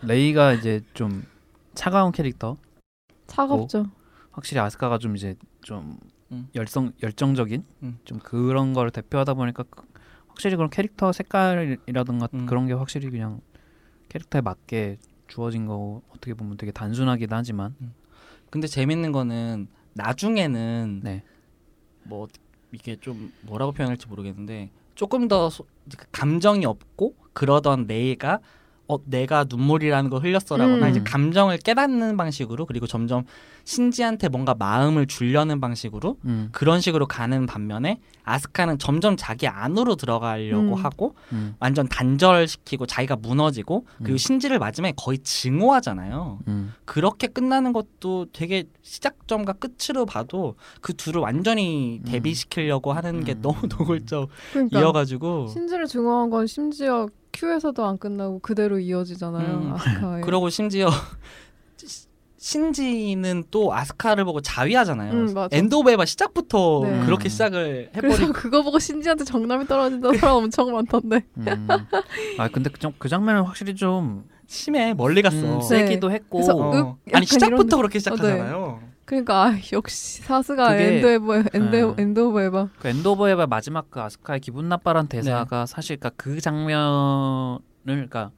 레이가 이제 좀 차가운 캐릭터. 차갑죠. 뭐 확실히 아스카가 좀 이제 좀 음. 열성 열정적인 음. 좀 그런 거를 대표하다 보니까 그 확실히 그런 캐릭터 색깔이라든가 음. 그런 게 확실히 그냥 캐릭터에 맞게 주어진 거 어떻게 보면 되게 단순하기도 하지만 음. 근데 재밌는 거는 나중에는 네. 뭐 이게 좀 뭐라고 표현할지 모르겠는데 조금 더 소- 감정이 없고 그러던 레이가 어 내가 눈물이라는 걸 흘렸어라거나 음. 이제 감정을 깨닫는 방식으로 그리고 점점 신지한테 뭔가 마음을 주려는 방식으로 음, 그런 식으로 가는 반면에 아스카는 점점 자기 안으로 들어가려고 음. 하고 음, 완전 단절시키고 자기가 무너지고 그리고 음. 신지를 마지막에 거의 증오하잖아요. 음, 그렇게 끝나는 것도 되게 시작점과 끝으로 봐도 그 둘을 완전히 음. 대비시키려고 하는 게 음. 너무 노골적 그러니까 이어가지고 신지를 증오한 건 심지어 Q에서도 안 끝나고 그대로 이어지잖아요. 음. 아스카의. 그러고 심지어 시- 신지는 또 아스카를 보고 자위하잖아요. 음, 맞아. End of Eva 시작부터 네. 그렇게 음. 시작을 해버리 그래서 그거 보고 신지한테 정나미 떨어진다는 사람 엄청 많던데. 음. 아 근데 그, 장- 그 장면은 확실히 좀 심해 멀리 갔어. 음, 네. 세기도 했고 그래서 어. 아니 시작부터 이런 그렇게 어, 네. 시작하잖아요. 그러니까 아, 역시 さすが End of End 네. End of Eva. 그 End of Eva 마지막 그 아스카의 기분 나빠란 대사가 사실 그러니까 그 장면을 그러니까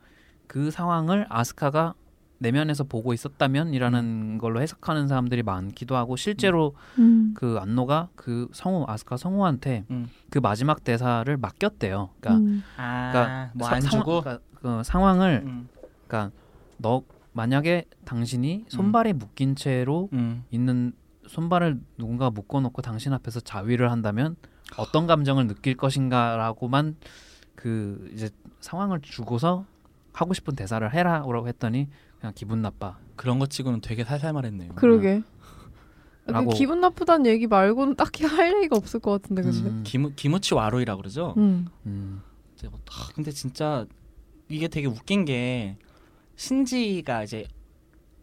그 상황을 아스카가 내면에서 보고 있었다면이라는 걸로 해석하는 사람들이 많기도 하고 실제로 음. 그 안노가 그 성우 아스카 성우한테 음. 그 마지막 대사를 맡겼대요. 그러니까, 음. 아, 그러니까 뭐 사- 안 상황- 주고. 그러니까 그 상황을 음. 그러니까 너 만약에 당신이 손발이 묶인 채로 음. 있는 손발을 누군가 묶어놓고 당신 앞에서 자위를 한다면 어떤 감정을 느낄 것인가라고만 그 이제 상황을 주고서 하고 싶은 대사를 해라라고 했더니 그냥 기분 나빠. 그런 것 치고는 되게 살살 말했네요. 그러게. 라고- 그 기분 나쁘다는 얘기 말고는 딱히 할 얘기가 없을 것 같은데 근데. 음, 기무 기무치 와로이라 그러죠. 음. 음, 뭐, 아, 근데 진짜 이게 되게 웃긴 게 신지가 이제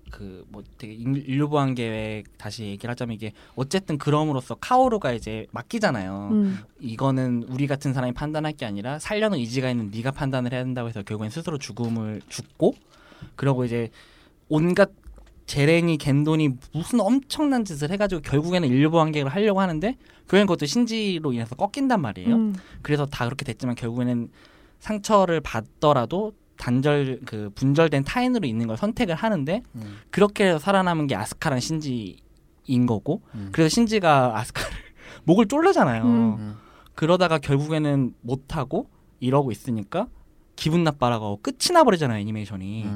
그 뭐 되게 인- 인류 보안 계획 다시 얘기를 하자면 이게 어쨌든 그럼으로써 카오루가 이제 맡기잖아요. 음. 이거는 우리 같은 사람이 판단할 게 아니라 살려는 의지가 있는 네가 판단을 해야 된다고 해서 결국엔 스스로 죽음을 죽고 그러고 이제 온갖 제렌이 겐돈이 무슨 엄청난 짓을 해가지고 결국에는 인류보안 계획을 하려고 하는데 결국엔 그것도 신지로 인해서 꺾인단 말이에요. 음. 그래서 다 그렇게 됐지만 결국에는 상처를 받더라도 단절 그 분절된 타인으로 있는 걸 선택을 하는데 음, 그렇게 해서 살아남은 게 아스카랑 신지인 거고 음. 그래서 신지가 아스카를 목을 졸르잖아요. 음. 음. 그러다가 결국에는 못 하고 이러고 있으니까 기분 나빠라고 끝이 나버리잖아요 애니메이션이.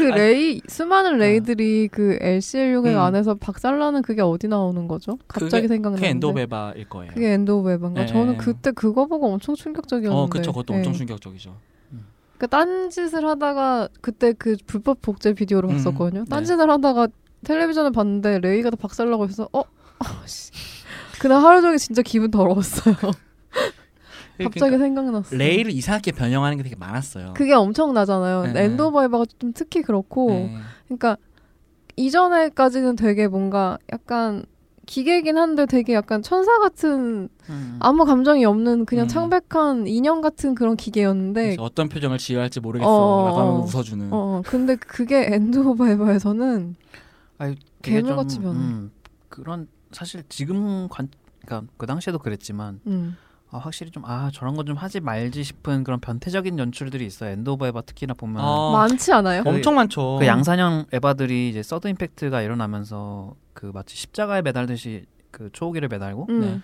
음, 음. 그 레이 수많은 레이들이 그 LCL 요객 음. 안에서 박살나는 그게 어디 나오는 거죠? 갑자기 그게 생각나는데. End of 에바일 거예요. 그게 of 에반가? 네. 저는 그때 그거 보고 엄청 충격적이었는데. 어, 그쵸. 그것도 엄청 네. 충격적이죠. 그 딴 짓을 하다가 그때 그 불법 복제 비디오를 음, 봤었거든요. 네. 딴짓을 하다가 텔레비전을 봤는데 레이가 다 박살나고 있어서 어, 아, 씨. 그날 하루 종일 진짜 기분 더러웠어요. 갑자기 생각났어. 그러니까 레이를 이상하게 변형하는 게 되게 많았어요. 그게 엄청나잖아요. 네. End of 에바가 좀 특히 그렇고 네. 그러니까 이전에까지는 되게 뭔가 약간 기계긴 한데 되게 약간 천사 같은 음. 아무 감정이 없는 그냥 음. 창백한 인형 같은 그런 기계였는데 어떤 표정을 지어야 할지 모르겠어. 어, 라고 하면 어. 웃어주는. 어, 어 근데 그게 End of 좀, 괴물같이 변해. 음, 그런 사실 지금 관 그러니까 그 당시에도 그랬지만 음. 아, 확실히 좀 아 저런 거 좀 하지 말지 싶은 그런 변태적인 연출들이 있어요. End of 에바 특히나 보면 어, 많지 않아요? 엄청 많죠. 그 양산형 에바들이 이제 Third Impact가 일어나면서 그 마치 십자가에 매달듯이 그 초호기를 매달고 음. 네.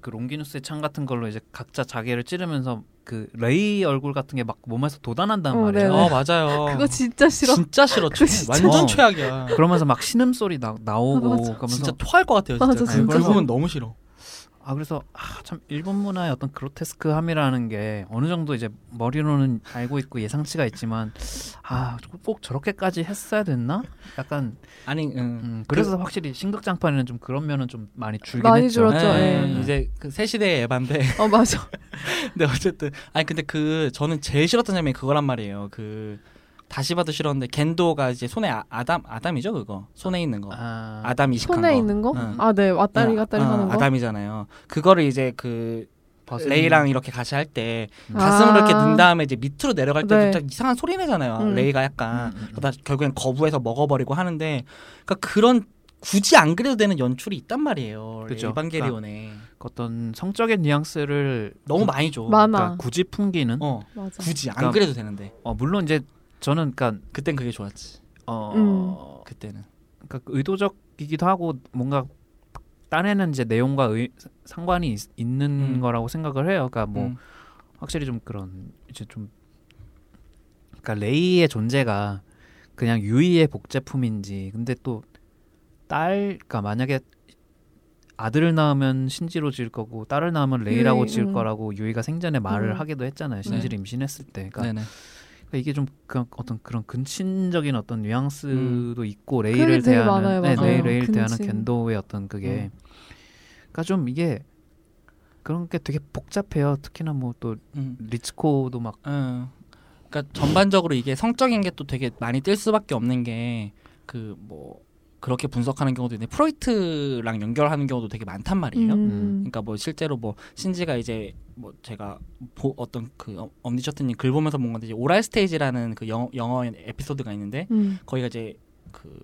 그 롱기누스의 창 같은 걸로 이제 각자 자기를 찌르면서 그 레이 얼굴 같은 게 막 몸에서 돋아난단 어, 말이에요. 네네. 어 맞아요. 그거 진짜 싫어. 진짜 싫어. 그거 진짜. 완전 어. 최악이야. 그러면서 막 신음 소리 나, 나오고. 그러면서 진짜 토할 것 같아요. 진짜. 맞아, 진짜. 그걸 보면 너무 싫어. 아 그래서 아, 참 일본 문화의 어떤 그로테스크함이라는 게 어느 정도 이제 머리로는 알고 있고 예상치가 있지만 아꼭 저렇게까지 했어야 됐나? 약간 아니, 응. 음, 그래서 확실히 신극장판에는 좀 그런 면은 좀 많이 줄긴 많이 했죠. 줄었죠, 네, 예. 이제 그 새 시대의 에반데. 어 맞아. 근데 어쨌든 아니 근데 그 저는 제일 싫었던 장면이 그거란 말이에요. 그 다시 봐도 싫었는데 겐도가 이제 손에 아, 아담 아담이죠 그거 손에 있는 거 아, 아담 이식한 손에 거. 있는 거? 응. 아, 네. 왔다리 어, 갔다리 어, 하는 거. 아담이잖아요. 그거를 이제 그 벗은- 레이랑 이렇게 같이 할때 아. 가슴을 이렇게 넣은 다음에 이제 밑으로 내려갈 때 네. 딱 이상한 소리 내잖아요. 음. 레이가 약간 음, 음, 음. 그러다 결국엔 거부해서 먹어버리고 하는데 그러니까 그런 굳이 안 그래도 되는 연출이 있단 말이에요. 그쵸. 에반게리온에 어떤 성적인 뉘앙스를 너무 많이 줘. 많아. 그러니까 굳이 풍기는 어 맞아. 굳이 안 그러니까- 그래도 되는데 어, 물론 이제 저는 그러니까 그땐 그게 좋았지. 어 그때는 그러니까 의도적이기도 하고 뭔가 딴에는 이제 내용과 의, 상관이 있, 있는 음. 거라고 생각을 해요. 그러니까 뭐 음. 확실히 좀 그런 이제 좀 그러니까 레이의 존재가 그냥 유이의 복제품인지 근데 또 딸 그러니까 만약에 아들을 낳으면 신지로 지을 거고 딸을 낳으면 레이라고 유이, 지을 음. 거라고 유이가 생전에 말을 음. 하기도 했잖아요. 신지를 임신했을 때. 그러니까 네네. 그러니까 이게 좀 그런 어떤 그런 근친적인 어떤 뉘앙스도 있고 그게 레이를 되게 대하는 많아요, 네, 맞아요. 레이, 레이를 대하는. 겐도의 어떤 그게 그러니까 좀 이게 그런 게 되게 복잡해요. 특히나 뭐또 음. 리츠코도 막 어. 그러니까 전반적으로 이게 성적인 게 또 되게 많이 뜰 수밖에 없는 게 그 뭐 그렇게 분석하는 경우도 있는데 프로이트랑 연결하는 경우도 되게 많단 말이에요. 음. 그러니까 뭐 실제로 뭐 신지가 이제 뭐 제가 보, 어떤 그 어- 엄니셔트님 글 보면서 본 건데 이제 오랄 스테이지라는 그 영어, 영어 에피소드가 있는데 음. 거기가 이제 그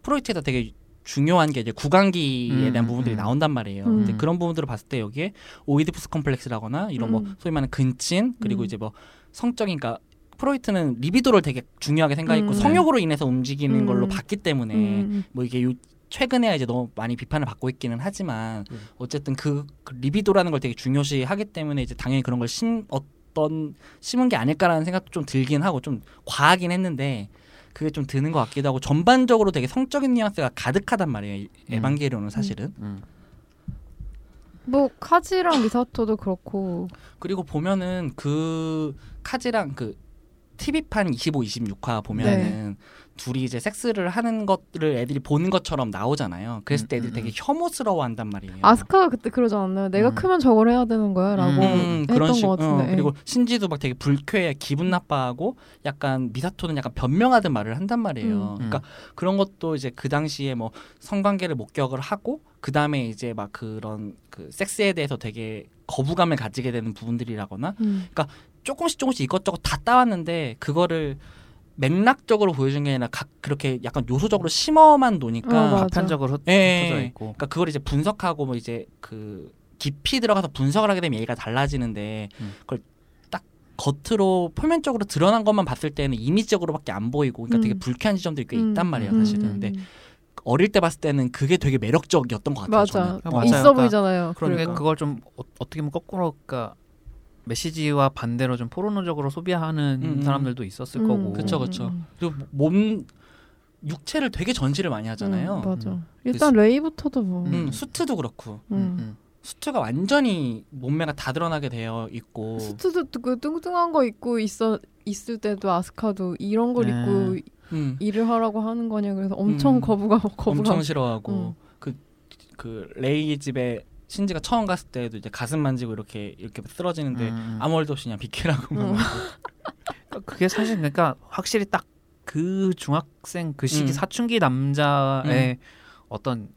프로이트에서 되게 중요한 게 이제 구강기에 음, 대한 부분들이 음. 나온단 말이에요. 음. 근데 그런 부분들을 봤을 때 여기에 오이디푸스 컴플렉스라거나 이런 뭐 음. 소위 말하는 근친 그리고 음. 이제 뭐 성적인 그러니까 프로이트는 리비도를 되게 중요하게 생각했고 음. 성욕으로 인해서 움직이는 음. 걸로 봤기 때문에 음. 뭐 이게 요 최근에 이제 너무 많이 비판을 받고 있기는 하지만 음. 어쨌든 그, 그 리비도라는 걸 되게 중요시하기 때문에 이제 당연히 그런 걸 심 어떤 심은 게 아닐까라는 생각도 좀 들긴 하고 좀 과하긴 했는데 그게 좀 드는 것 같기도 하고 전반적으로 되게 성적인 뉘앙스가 가득하단 말이에요. 이 음. 에반게리온은 사실은. 음. 뭐 카지랑 미사토도 그렇고 그리고 보면은 그 카지랑 그 TV판 25, 26화 보면은 둘이 이제 섹스를 하는 것들을 애들이 보는 것처럼 나오잖아요. 그랬을 때 음, 애들이 음, 되게 음. 혐오스러워 한단 말이에요. 아스카가 그때 그러지 않았나요? 내가 음. 크면 저걸 해야 되는 거야 라고 음, 했던 식- 것 같은데. 어, 그리고 신지도 막 되게 불쾌해 기분 나빠하고 약간 미사토는 약간 변명하듯 말을 한단 말이에요. 음. 그러니까 그런 것도 이제 그 당시에 뭐 성관계를 목격을 하고 그 다음에 이제 막 그런 그 섹스에 대해서 되게 거부감을 가지게 되는 부분들이라거나 음. 조금씩 조금씩 이것저것 다 따왔는데 그거를 맥락적으로 보여준 게 아니라 각 그렇게 약간 요소적으로 심어만 놓으니까 어, 맞아. 파편적으로 예, 예, 흩어져 예. 있고 그러니까 그걸 이제 분석하고 뭐 이제 그 깊이 들어가서 분석을 하게 되면 얘기가 달라지는데 음. 그걸 딱 겉으로 표면적으로 드러난 것만 봤을 때는 이미지적으로밖에 안 보이고 그러니까 음. 되게 불쾌한 지점들이 꽤 음. 있단 말이에요 음. 사실은 근데 어릴 때 봤을 때는 그게 되게 매력적이었던 것 같아요 맞아. 저는. 어, 맞아요. 있어 그러니까 보이잖아요. 그러니까 그리고. 그걸 좀 어, 어떻게 보면 거꾸로 그러니까 메시지와 반대로 좀 포르노적으로 소비하는 음, 음. 사람들도 있었을 음, 거고 그쵸, 그쵸. 음, 그리고 몸 육체를 되게 전시를 많이 하잖아요 음, 맞아. 음. 일단 레이부터도 뭐. 수트도 그렇고 음. 음, 음. 수트가 완전히 몸매가 다 드러나게 되어 있고 수트도 그 뚱뚱한 거 입고 있어 있을 때도 아스카도 이런 걸 네. 입고 음, 일을 하라고 하는 거냐 그래서 엄청 음. 거부감 거부감. 엄청 싫어하고 음. 그그 레이 집에 신지가 처음 갔을 때도 이제 가슴 만지고 이렇게 이렇게 쓰러지는데 음. 아무 말도 없이 그냥 비키라고 음. 그러니까 그게 사실 그러니까 확실히 딱 그 중학생 그 시기 음. 사춘기 남자의 어떤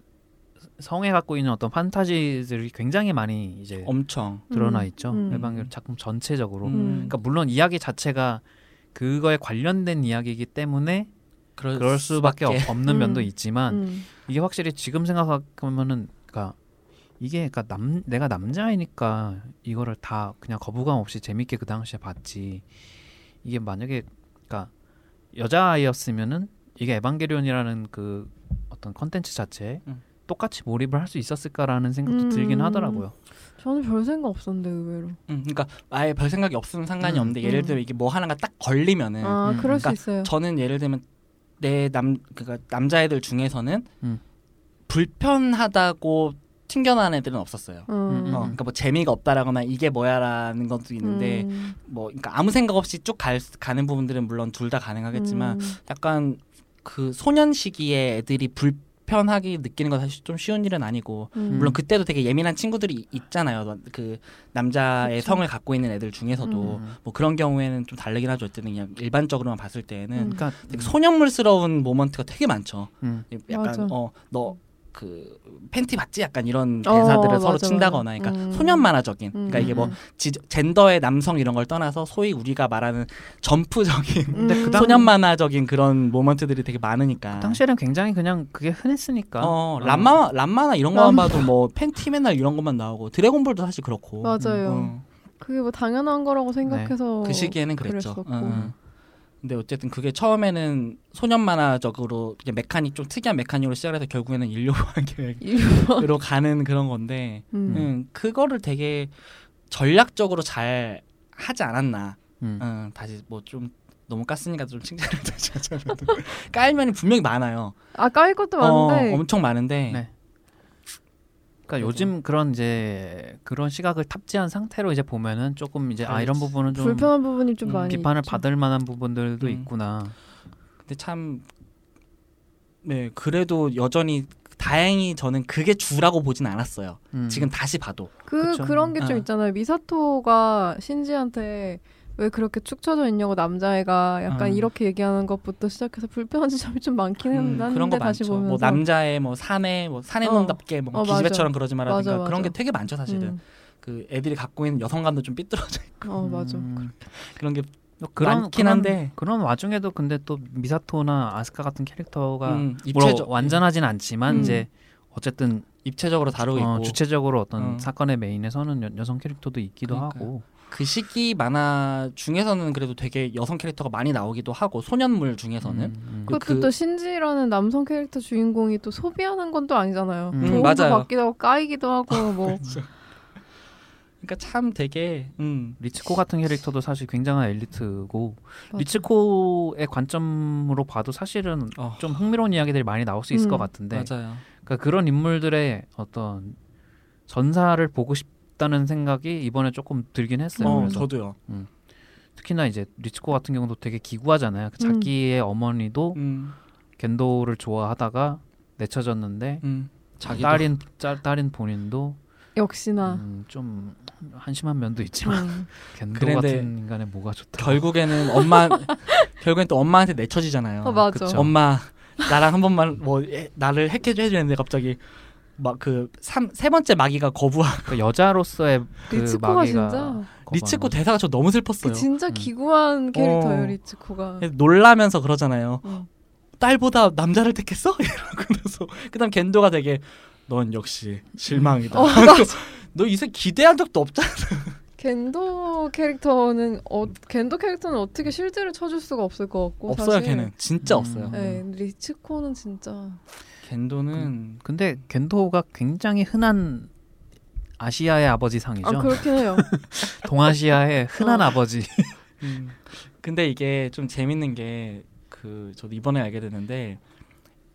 성에 갖고 있는 어떤 판타지들이 굉장히 많이 이제 엄청 드러나 음. 있죠. 음. 에반게리온 작품 전체적으로. 음. 그러니까 물론 이야기 자체가 그거에 관련된 이야기이기 때문에 그럴, 그럴 수밖에 없- 없는 음. 면도 있지만 음. 이게 확실히 지금 생각하면은 그러니까 이게 그러니까 남 내가 남자이니까 이거를 다 그냥 거부감 없이 재밌게 그 당시에 봤지. 이게 만약에 그러니까 여자아이였으면은 이게 에반게리온이라는 그 어떤 컨텐츠 자체에 음. 똑같이 몰입을 할 수 있었을까라는 생각도 음. 들긴 하더라고요. 저는 별 생각 없었는데 의외로. 음, 그러니까 아예 별 생각이 없으면 상관이 음. 없는데 예를 음. 들어 이게 뭐 하나가 딱 걸리면은 아 음. 그럴 그러니까 수 있어요. 저는 예를 들면 내 남 그니까 남자애들 중에서는 음. 불편하다고 튕겨나는 애들은 없었어요. 음. 음, 어, 그러니까 뭐 재미가 없다라거나 이게 뭐야라는 것도 있는데 음. 뭐 그러니까 아무 생각 없이 쭉 갈, 가는 부분들은 물론 둘 다 가능하겠지만 음. 약간 그 소년 시기에 애들이 불 불편하게 느끼는 건 사실 좀 쉬운 일은 아니고 음. 물론 그때도 되게 예민한 친구들이 이- 있잖아요. 그 남자의 그쵸. 성을 갖고 있는 애들 중에서도 음. 뭐 그런 경우에는 좀 다르긴 하죠. 어쨌든 그냥 일반적으로만 봤을 때는 음. 그러니까 소년물스러운 모먼트가 되게 많죠. 음. 약간 맞아. 어너 그 팬티 봤지? 약간 이런 어, 대사들을 서로 맞아, 친다거나. 그러니까 음. 소년 만화적인. 음. 그러니까 이게 뭐 지, 젠더의 남성 이런 걸 떠나서 소위 우리가 말하는 점프적인 그 음. 당- 소년 만화적인 그런 모먼트들이 되게 많으니까. 당시에는 굉장히 그냥 그게 흔했으니까. 어, 람마 람마나 이런 거만 람마. 봐도 뭐 팬티 맨날 이런 것만 나오고 드래곤볼도 사실 그렇고. 맞아요. 어, 그게 뭐 당연한 거라고 생각해서 그 시기에는 그랬죠. 그랬었고. 어, 어. 근데 어쨌든 그게 처음에는 소년 만화적으로 그냥 메카닉 좀 특이한 메카닉으로 시작해서 결국에는 인류보안 계획으로 가는 그런 건데, 음. 음, 그거를 되게 전략적으로 잘 하지 않았나. 음. 음, 다시 뭐 좀 너무 깠으니까 좀 칭찬을 다시 하자면 깔면이 분명히 많아요. 아 깔 것도 어, 많은데 엄청 많은데 네. 그러니까 요즘 그런 이제 그런 시각을 탑재한 상태로 이제 보면은 조금 이제 아 이런 부분은 좀 불편한 부분이 좀 음, 많이 비판을 있죠. 받을 만한 부분들도 음. 있구나. 근데 참, 네, 그래도 여전히 다행히 저는 그게 주라고 보진 않았어요. 음. 지금 다시 봐도. 그 그쵸. 그런 게좀 아. 있잖아요. 미사토가 신지한테 왜 그렇게 축 처져 있냐고 남자애가 약간 음. 이렇게 얘기하는 것부터 시작해서 불편한 지점이 좀 많긴 음, 했는데 그런 거 다시 많죠. 보면서 뭐 남자의 뭐 사내 뭐 사내 어. 놈답게 뭐 어, 기집애처럼. 그러지 말라든가 맞아, 그런. 게 되게 많죠 사실은. 음. 그 애들이 갖고 있는 여성감도 좀 삐뚤어져 있고 어 맞아. 음. 그런 게또 그런 많긴 그런, 한데. 그런 와중에도 근데 또 미사토나 아스카 같은 캐릭터가 음, 입체적 완전하진 않지만 음. 이제 어쨌든 입체적으로 다루고 어, 있고 주체적으로 어떤 어. 사건의 메인에서는 여, 여성 캐릭터도 있기도 그러니까요. 하고 그 시기 만화 중에서는 그래도 되게 여성 캐릭터가 많이 나오기도 하고 소년물 중에서는 음, 음. 그것도 그- 또 신지라는 남성 캐릭터 주인공이 또 소비하는 건 또 아니잖아요. 음, 도움도 맞아요. 받기도 하고 까이기도 하고 뭐 그러니까 참 되게 음 리츠코 같은 캐릭터도 사실 굉장한 엘리트고 맞아. 리츠코의 관점으로 봐도 사실은 어, 좀 흥미로운 이야기들이 많이 나올 수 있을 음, 것 같은데 맞아요. 그러니까 그런 인물들의 어떤 전사를 보고 싶 다는 생각이 이번에 조금 들긴 했어요. 어, 그래서 저도요. 특히나 이제 리츠코 같은 경우도 되게 기구하잖아요. 그 음. 자기의 어머니도 음, 겐도를 좋아하다가 내쳐졌는데 음. 자기도 딸인 짤, 딸인 본인도 역시나 음, 좀 한심한 면도 있지만 음. 겐도 같은 인간에 뭐가 좋다. 결국에는 엄마 결국엔 또 엄마한테 내쳐지잖아요. 어 맞아. 그쵸. 엄마 나랑 한 번만 뭐 애- 나를 해켜줘 해주는데 갑자기 막 그 세 번째 마기가 거부하 그 여자로서의 그 리츠코가 마기가 진짜 리츠코. 대사가 저 너무 슬펐어요. 그 진짜 음. 기구한 캐릭터예요 어. 리츠코가. 놀라면서 그러잖아요. 음. 딸보다 남자를 택했어? 이러면서 그다음 겐도가 되게 넌 역시 실망이다. 어, 너 이제 기대한 적도 없잖아. 겐도 캐릭터는 어, 겐도 캐릭터는 어떻게 실드를 쳐줄 수가 없을 것 같고 없어요 사실. 걔는 진짜 음. 없어요. 네, 리츠코는 진짜 겐도는 근데 겐도가 굉장히 흔한 아시아의 아버지 상이죠. 아 그렇긴 해요. 동아시아의 흔한 어. 아버지. 음. 근데 이게 좀 재밌는 게 그 저도 이번에 알게 됐는데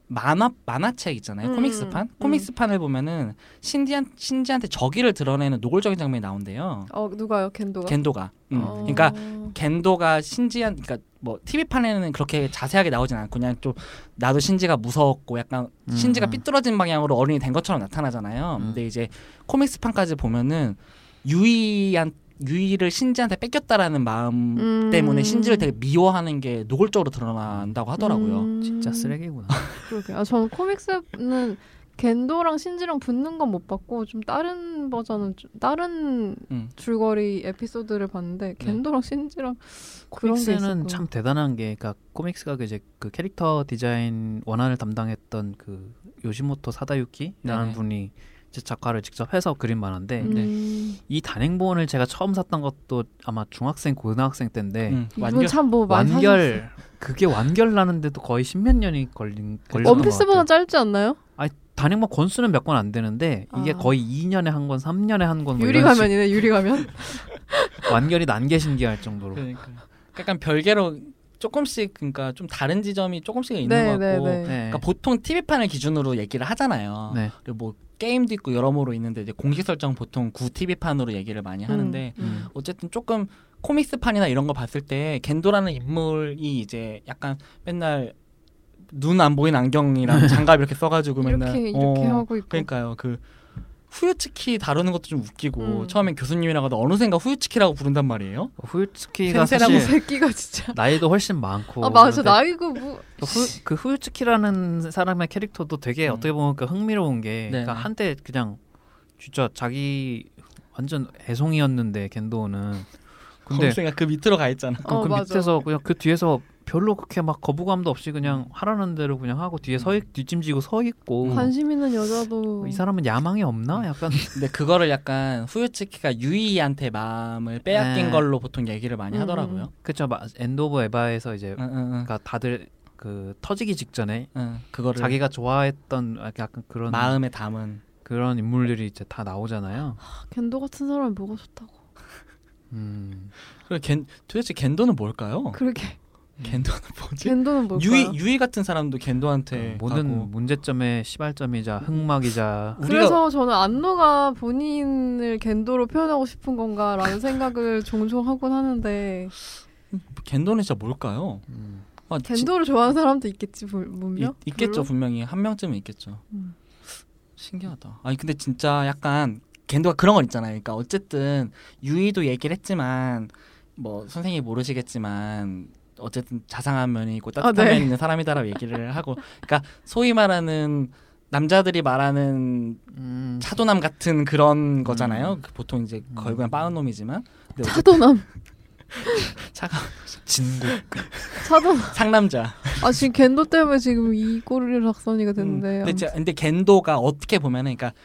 만화 만화책 있잖아요 음, 코믹스판 음. 코믹스판을 보면은 신디한 신지한테 적의를 드러내는 노골적인 장면이 나온대요 어 누가요 겐도가? 겐도가 음. 어. 그러니까 겐도가 신지한 그러니까 뭐 TV 판에는 그렇게 자세하게 나오진 않고 그냥 좀 나도 신지가 무서웠고 약간 음, 신지가 음. 삐뚤어진 방향으로 어른이 된 것처럼 나타나잖아요. 음. 근데 이제 코믹스 판까지 보면은 유이한 유이를 신지한테 뺏겼다라는 마음 음. 때문에 신지를 되게 미워하는 게 노골적으로 드러난다고 하더라고요. 음. 진짜 쓰레기구나. 그러게. 아 저는 코믹스는 겐도랑 신지랑 붙는 건 못 봤고 좀 다른 버전은 좀 다른 음. 줄거리 에피소드를 봤는데 겐도랑 신지랑 그런 게 코믹스는. 참 대단한 게, 그러니까 코믹스가 그 이제 그 캐릭터 디자인 원안을 담당했던 그 요시모토 사다유키라는 네네. 분이 이제 작가를 직접 해서 그린 만화인데 음. 이 단행본을 제가 처음 샀던 것도 아마 중학생 고등학생 때인데 음. 완전 참뭐 완결 그게 완결 나는데도 거의 십몇 년이 걸린 것 원피스보다. 짧지 않나요? 단행본 건수는 몇 권 안 되는데 이게 아. 거의 2년에 한 권, 3년에 한 권. 뭐 유리 이런 식 가면이네 유리 가면. 완결이 난게 신기할 정도로. 그러니까 약간 별개로 조금씩 그러니까 좀 다른 지점이 조금씩 있는 네, 것 같고 네, 네. 네. 그러니까 보통 TV판을 기준으로 얘기를 하잖아요. 네. 그리고 뭐 게임도 있고 여러모로 있는데 이제 공식 설정 보통 구 TV판으로 얘기를 많이 하는데 음. 어쨌든 조금 코믹스판이나 이런 거 봤을 때 겐도라는 인물이 이제 약간 맨날 눈 안 보이는 안경이랑 장갑 이렇게 써가지고 맨날 이렇게 이렇게 어, 하고 있고. 그러니까요 그 후유츠키 다루는 것도 좀 웃기고 음. 처음엔 교수님이라고 하다 어느샌가 후유츠키라고 부른단 말이에요. 후유츠키가 센세라고 사실 새끼가 진짜. 나이도 훨씬 많고 아 맞아 그런데 나이고 뭐. 그, 후, 그 후유츠키라는 사람의 캐릭터도 되게 음. 어떻게 보면 그 흥미로운 게 네. 그러니까 한때 그냥 진짜 자기 완전 애송이었는데 겐도는 근데 그 밑으로 가 있잖아. 그, 어, 그 맞아. 밑에서 그냥 그 뒤에서 별로 그렇게 막 거부감도 없이 그냥 하라는 대로 그냥 하고 뒤에 서 있, 뒷짐지고 서 있고 관심 있는 여자도. 이 사람은 야망이 없나? 약간 근데 그거를 약간 후유츠키가 유이한테 마음을 빼앗긴 네. 걸로 보통 얘기를 많이 음, 하더라고요. 그쵸 마- End of 에바에서 이제 응, 응, 응. 그러니까 다들 그 터지기 직전에 응, 그거를 자기가 좋아했던 약간 그런 마음에 담은 그런 인물들이 이제 다 나오잖아요. 겐도 같은 사람이 뭐가 좋다고. 음. 그리고 겐, 도대체 겐도는 뭘까요? 그렇게. 겐도는 뭐지? 겐도는 뭘까요? 유이 유이 같은 사람도 겐도한테 모든 가고. 문제점의 시발점이자 흑막이자 그래서 저는 안노가 본인을 겐도로 표현하고 싶은 건가라는 생각을 종종 하곤 하는데 겐도는 진짜 뭘까요? 음. 아, 지- 겐도를 좋아하는 사람도 있겠지 분- 분명. 있, 겠죠? 분명히 한 명쯤은 있겠죠. 음. 신기하다. 아니 근데 진짜 약간 겐도가 그런 건 있잖아요. 그러니까 어쨌든 유이도 얘기를 했지만 뭐 선생님이 모르시겠지만 어쨌든 자상한 면이 있고 따뜻한 아, 네. 면이 있는 사람이다라고 얘기를 하고 그러니까 소위 말하는 남자들이 말하는 음. 차도남 같은 그런 거잖아요. 그 보통 이제 거의 그냥 음. 빠은 놈이지만 차도남. 차가 진국 차도. 상남자. 아 지금 겐도 때문에 지금 이 꼬리를 작선이가 음, 됐는데. 근데, 제- 근데 겐도가 어떻게 보면은 그러니까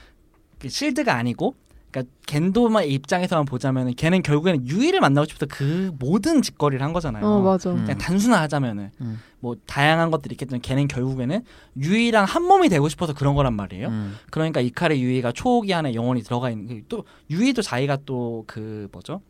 그 실드가 아니고 그러니까 겐도만 입장에서만 보자면은 걔는 결국에는 유이를 만나고 싶어서 그 모든 짓거리를 한 거잖아요. 어 맞아. 음. 그냥 단순화하자면은 음. 뭐 다양한 것들이 있겠지만 걔는 결국에는 유이랑 한 몸이 되고 싶어서 그런 거란 말이에요. 음. 그러니까 이칼의 유이가 초기 안에 영원히 들어가 있는 게또 유이도 자기가 또 그 뭐죠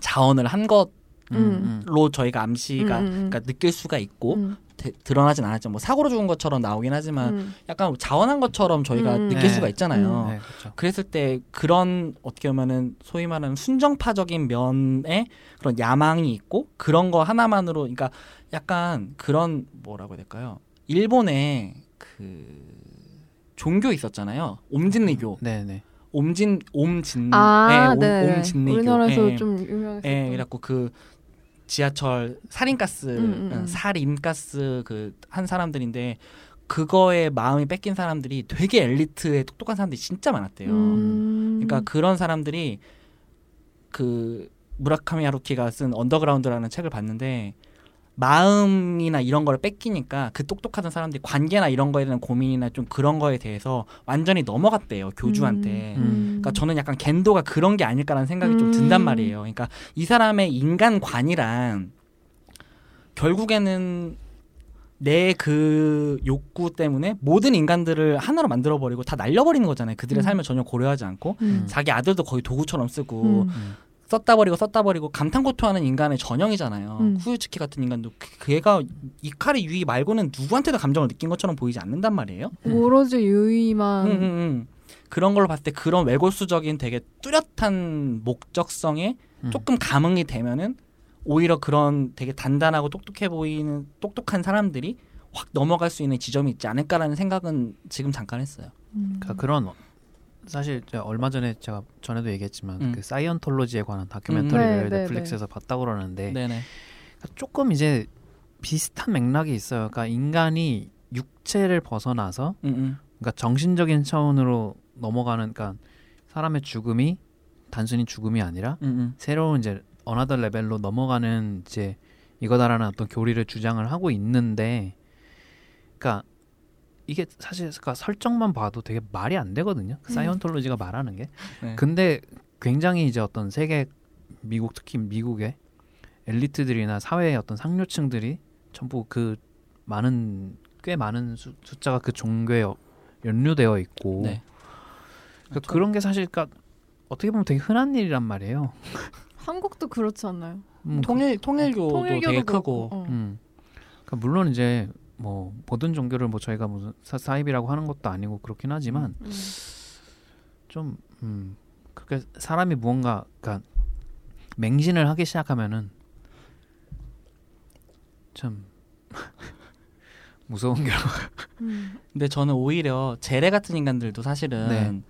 자원을 한 것 로 음. 저희가 암시가 음, 음, 음. 그러니까 느낄 수가 있고 음, 대- 드러나진 않았죠. 뭐 사고로 죽은 것처럼 나오긴 하지만 음. 약간 자원한 것처럼 저희가 음. 느낄 네. 수가 있잖아요. 네, 그렇죠. 그랬을 때 그런 어떻게 보면은 소위 말하는 순정파적인 면에 그런 야망이 있고 그런 거 하나만으로 그러니까 약간 그런 뭐라고 해야 될까요? 일본에 그 종교 있었잖아요. 옴진리교. 네, 네. 옴진 옴진 아, 네, 네. 옴, 옴진리교. 우리나라에서 예. 좀 유명했었던. 예, 그래갖고 그 지하철 살인가스, 음, 음, 음. 살인가스 그 한 사람들인데 그거에 마음이 뺏긴 사람들이 되게 엘리트의 똑똑한 사람들이 진짜 많았대요. 음. 그러니까 그런 사람들이 그 무라카미 하루키가 쓴 언더그라운드라는 책을 봤는데 마음이나 이런 걸 뺏기니까 그 똑똑하던 사람들이 관계나 이런 거에 대한 고민이나 좀 그런 거에 대해서 완전히 넘어갔대요 교주한테. 음. 그러니까 저는 약간 겐도가 그런 게 아닐까라는 생각이 좀 음. 든단 말이에요. 그러니까 이 사람의 인간관이란 결국에는 내 그 욕구 때문에 모든 인간들을 하나로 만들어 버리고 다 날려버리는 거잖아요. 그들의 음. 삶을 전혀 고려하지 않고 음. 자기 아들도 거의 도구처럼 쓰고 음. 음. 썼다 버리고 썼다 버리고 감탄고토하는 인간의 전형이잖아요. 음. 후유츠키 같은 인간도 그, 그 애가 이카리 유이 말고는 누구한테도 감정을 느낀 것처럼 보이지 않는단 말이에요. 오로지 유이만 음, 음, 음. 그런 걸로 봤을 때 그런 외골수적인 되게 뚜렷한 목적성에 음. 조금 감흥이 되면은 오히려 그런 되게 단단하고 똑똑해 보이는 똑똑한 사람들이 확 넘어갈 수 있는 지점이 있지 않을까라는 생각은 지금 잠깐 했어요. 음. 그러니까 그런 어- 사실 제가 얼마 전에 제가 전에도 얘기했지만 음. 그 사이언톨로지에 관한 다큐멘터리를 네, 네, 넷플릭스에서 봤다고 그러는데 네네. 그러니까 조금 이제 비슷한 맥락이 있어요. 그러니까 인간이 육체를 벗어나서 음, 음. 그러니까 정신적인 차원으로 넘어가는 그러니까 사람의 죽음이 단순히 죽음이 아니라 음, 음. 새로운 이제 another level로 넘어가는 이제 이거다라는 어떤 교리를 주장을 하고 있는데 그러니까 이게 사실 그러니까 설정만 봐도 되게 말이 안 되거든요. 그 음. 사이언톨로지가 말하는 게. 네. 근데 굉장히 이제 어떤 세계 미국 특히 미국의 엘리트들이나 사회의 어떤 상류층들이 전부 그 많은 꽤 많은 수, 숫자가 그 종교에 어- 연루되어 있고 네. 그러니까 그런 게 사실 그러니까 어떻게 보면 되게 흔한 일이란 말이에요. 한국도 그렇지 않나요? 음, 통일 통일교도 통일교도 되게 그렇고, 크고 어. 음. 그러니까 물론 이제 뭐 모든 종교를 뭐 저희가 무슨 사, 사입이라고 하는 것도 아니고 그렇긴 하지만 음. 좀 음, 그렇게 사람이 무언가 그러니까 맹신을 하기 시작하면은 참 무서운 결과. 음. 근데 저는 오히려 제레 같은 인간들도 사실은 네.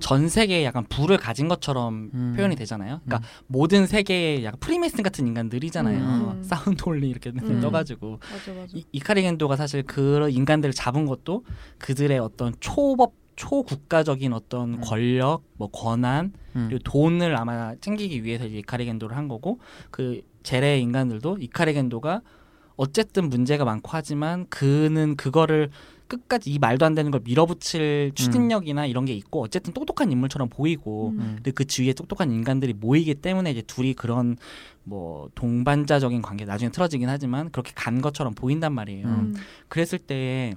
전 세계에 약간 부를 가진 것처럼 음. 표현이 되잖아요. 그러니까 음. 모든 세계에 약간 프리메이슨 같은 인간들이잖아요. 음. Sound Only 이렇게 음. 떠가지고 맞아 맞아. 이, 이카리 겐도가 사실 그런 인간들을 잡은 것도 그들의 어떤 초법 초국가적인 어떤 음. 권력, 뭐 권한 음. 그리고 돈을 아마 챙기기 위해서 이카리 겐도를 한 거고 그 제레 인간들도 이카리 겐도가 어쨌든 문제가 많고 하지만 그는 그거를 끝까지 이 말도 안 되는 걸 밀어붙일 추진력이나 이런 게 있고 어쨌든 똑똑한 인물처럼 보이고 음. 음. 근데 그 주위에 똑똑한 인간들이 모이기 때문에 이제 둘이 그런 뭐 동반자적인 관계 나중에 틀어지긴 하지만 그렇게 간 것처럼 보인단 말이에요. 음. 그랬을 때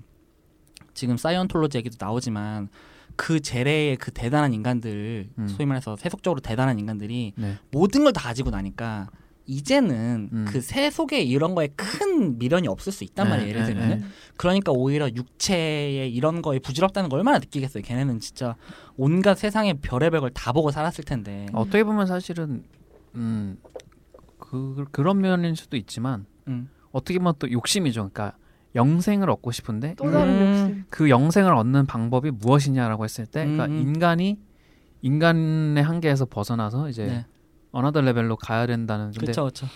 지금 사이언톨로지 얘기도 나오지만 그 제레의 그 대단한 인간들 음. 소위 말해서 세속적으로 대단한 인간들이 네. 모든 걸 다 가지고 나니까 이제는 음. 그 세속에 이런 거에 큰 미련이 없을 수 있단 네, 말이에요. 예를 네, 들면 네. 그러니까 오히려 육체에 이런 거에 부질없다는 걸 얼마나 느끼겠어요. 걔네는 진짜 온갖 세상의 별의별 걸 다 보고 살았을 텐데. 어떻게 보면 사실은 음, 그 그런 면일 수도 있지만 음. 어떻게 보면 또 욕심이죠. 그러니까 영생을 얻고 싶은데 또 다른 음. 욕심. 그 영생을 얻는 방법이 무엇이냐라고 했을 때, 그러니까 음, 음. 인간이 인간의 한계에서 벗어나서 이제 네. another level로 가야 된다는. 근데, 그렇죠, 그렇죠.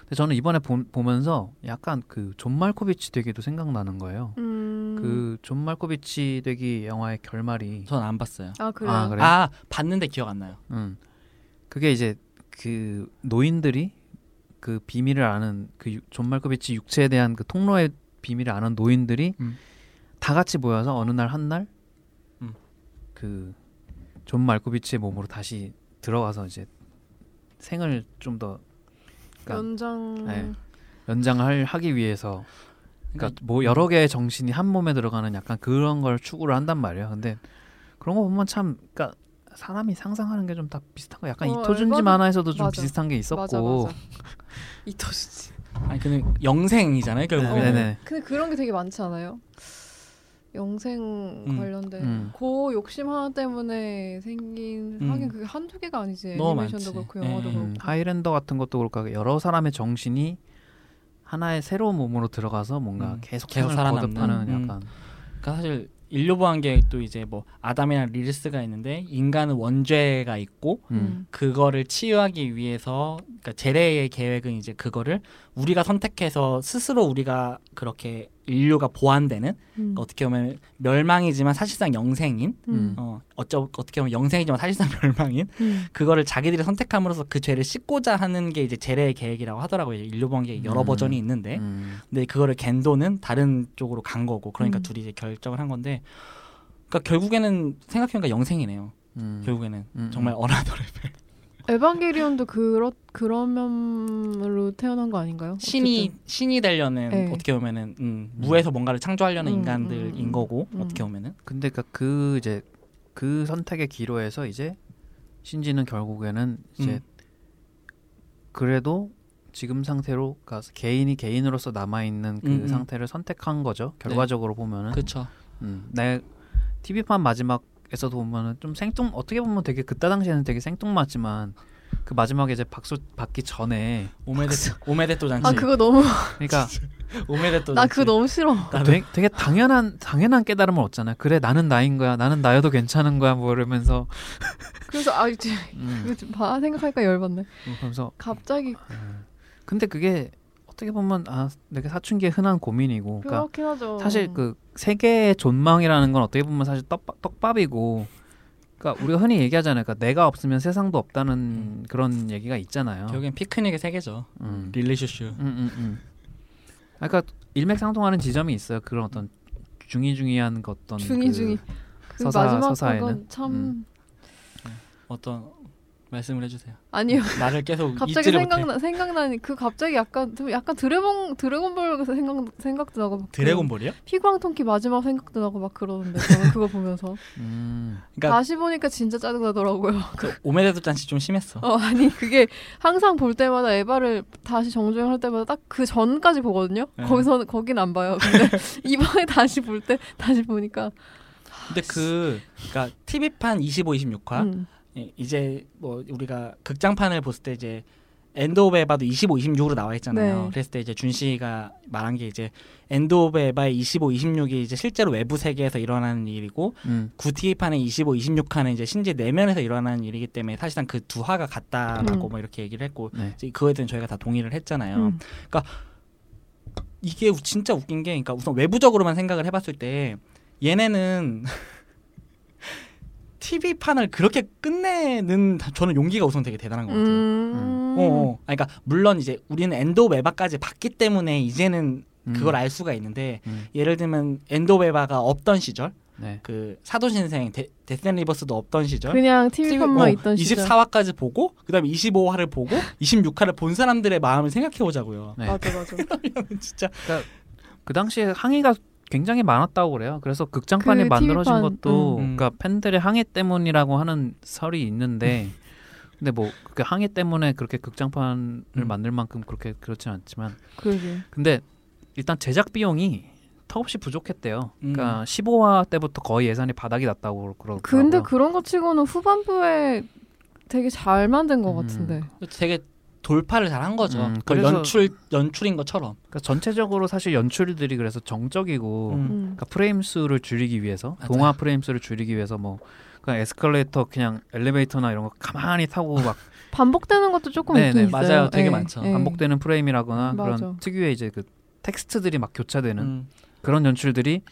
근데 저는 이번에 보, 보면서 약간 그 존 말코비치 되기도 생각나는 거예요. 음. 그존 말코비치 되기 영화의 결말이 전 안 봤어요. 아 그래요. 아, 그래? 아 봤는데 기억 안 나요. 음. 그게 이제 그 노인들이 그 비밀을 아는 그 존 말코비치 육체에 대한 그 통로의 비밀을 아는 노인들이 음. 다 같이 모여서 어느 날 한날 음. 그존 말코비치의 몸으로 다시 들어가서 이제 생을 좀더 그러니까 연장. 네. 연장을 하기 위해서 그러니까 뭐 여러 개의 정신이 한 몸에 들어가는 약간 그런 걸 추구를 한단 말이에요. 근데 그런 거 보면 참 그러니까 사람이 상상하는 게 좀 다 비슷한 거 약간 어, 이토준지 만화에서도 좀 맞아. 비슷한 게 있었고 맞아 맞아. 이토시지. 아니 근데 영생이잖아요 결국에. 네, 네. 근데 그런 게 되게 많지 않아요? 영생 음. 관련된 음. 그 욕심 하나 때문에 생긴 음. 하긴 그게 한두 개가 아니지 애니메이션도. 그렇고 영화도 예. 그렇고 음, 하이랜더 같은 것도 그렇고 여러 사람의 정신이 하나의 새로운 몸으로 들어가서 뭔가 음, 계속 계속 살아남는. 거듭하는 음. 약간 그러니까 사실 인류보안 계획도 이제 뭐 아담이나 리리스가 있는데 인간은 원죄가 있고 음. 그거를 치유하기 위해서 그러니까 제레의 계획은 이제 그거를 우리가 선택해서 스스로 우리가 그렇게 인류가 보완되는 음. 그러니까 어떻게 보면 멸망이지만 사실상 영생인 음. 어 어쩌 어떻게 보면 영생이지만 사실상 멸망인 음. 그거를 자기들이 선택함으로써 그 죄를 씻고자 하는 게 이제 제레의 계획이라고 하더라고요. 인류보안 계획 여러 음. 버전이 있는데 음. 근데 그거를 겐도는 다른 쪽으로 간 거고 그러니까 음. 둘이 이제 결정을 한 건데 그러니까 결국에는 생각해보니까 영생이네요. 음. 결국에는 음, 정말 음. 어나더레 에반게리온도 그렇 그런 면으로 태어난 거 아닌가요? 신이 어쨌든. 신이 되려는 네. 어떻게 보면은 음, 무에서 뭔가를 창조하려는 음, 인간들인 음, 거고 음. 어떻게 보면은 근데 그그 이제 그 선택의 기로에서 이제 신지는 결국에는 이제 음. 그래도 지금 상태로 그러니까 개인이 개인으로서 남아 있는 그 음, 음. 상태를 선택한 거죠. 결과적으로 보면은 그렇죠. 음, 내 TV판 마지막 에서도 보면은 좀 생뚱 어떻게 보면 되게 그때 당시에는 되게 생뚱맞지만 그 마지막에 이제 박수 받기 전에 오메데 오메데토 잔치. 아 그거 너무 그러니까 오메데토 나. 그거 너무 싫어. 되게, 되게 당연한 당연한 깨달음을 얻잖아요. 그래 나는 나인 거야. 나는 나여도 괜찮은 거야. 뭐 이러면서 그래서 아 이제 음, 봐 생각하니까 열받네. 그러면서 갑자기 근데 그게 어떻게 보면 아 되게 사춘기의 흔한 고민이고 그러니까 그렇긴 하죠. 사실 그 세계의 존망이라는 건 어떻게 보면 사실 떡밥, 떡밥이고 그러니까 우리가 흔히 얘기하잖아요. 그러니까 내가 없으면 세상도 없다는 음. 그런 얘기가 있잖아요. 결국엔 피크닉의 세계죠. 음. 릴리슈슈. 음, 음, 음. 아, 그러니까 일맥상통하는 지점이 있어요. 그런 어떤 중이중이한 그 어떤 중이 그 중이 그 서사- 마지막 서사에는? 건참 음. 어떤 말씀을 해주세요. 아니요. 나를 계속 갑자기. 생각나 생각나니 그 갑자기 약간 좀 약간 드래곤 드래곤볼 생각 생각도 나고 막 드래곤볼이요? 그 피광통키 마지막 생각도 나고 막 그러는데 저는 그거 보면서 음. 그러니까 다시 보니까 진짜 짜증 나더라고요. 그 おめでとう 잔치 좀 심했어. 어 아니 그게 항상 볼 때마다 에바를 다시 정주행할 때마다 딱 그 전까지 보거든요. 네. 거기서 거긴 안 봐요. 근데 이번에 다시 볼 때 다시 보니까 근데 그 그러니까 TV판 25, 26화 음, 예, 이제 뭐 우리가 극장판을 봤을 때 이제 End of Eva도 25, 26으로 나와 있잖아요. 네. 그랬을 때 이제 준 씨가 말한 게 이제 End of Eva의 25, 26이 이제 실제로 외부 세계에서 일어나는 일이고 음. 구 TV판의 25, 26화는 이제 신지 내면에서 일어나는 일이기 때문에 사실상 그 두 화가 같다라고 음. 뭐 이렇게 얘기를 했고 네. 이제 그거에 대해서 저희가 다 동의를 했잖아요. 음. 이게 우- 진짜 웃긴 게 그러니까 우선 외부적으로만 생각을 해봤을 때 얘네는 TV판을 그렇게 끝내는 저는 용기가 우선 되게 대단한 것 같아요. 음. 어, 어. 아니, 그러니까 물론 이제 우리는 End of Eva까지 봤기 때문에 이제는 음. 그걸 알 수가 있는데 음. 예를 들면 of Eva가 없던 시절 네. 그 사도신생 데, 데스앤 리버스도 없던 시절 그냥 TV판만 어, 있던 시절. 24화까지 보고 그다음에 25화를 보고 26화를 본 사람들의 마음을 생각해 보자고요. 네. 맞아 맞아. 진짜 그 당시에 항의가 굉장히 많았다고 그래요. 그래서 극장판이 그 만들어진 TV판, 것도 음. 그러니까 팬들의 항의 때문이라고 하는 설이 있는데 근데 뭐그 항의 때문에 그렇게 극장판을 음. 만들 만큼 그렇게 그렇진 않지만 그러게. 근데 일단 제작 비용이 턱없이 부족했대요. 음. 그러니까 15화 때부터 거의 예산이 바닥이 났다고 그러더라고요. 근데 그런 거 치고는 후반부에 되게 잘 만든 것 음. 같은데. 되게 돌파를 잘 한 거죠. 음, 그 연출 연출인 것처럼. 그러니까 전체적으로 사실 연출들이 그래서 정적이고 음. 음. 그러니까 프레임 수를 줄이기 위해서 맞아요. 동화 프레임 수를 줄이기 위해서 뭐 그냥 에스컬레이터 그냥 엘리베이터나 이런 거 가만히 타고 막 반복되는 것도 조금 네네, 있긴. 맞아요. 되게 예, 많죠. 예. 반복되는 프레임이라거나 맞아. 그런 특유의 이제 그 텍스트들이 막 교차되는 음. 그런 연출들이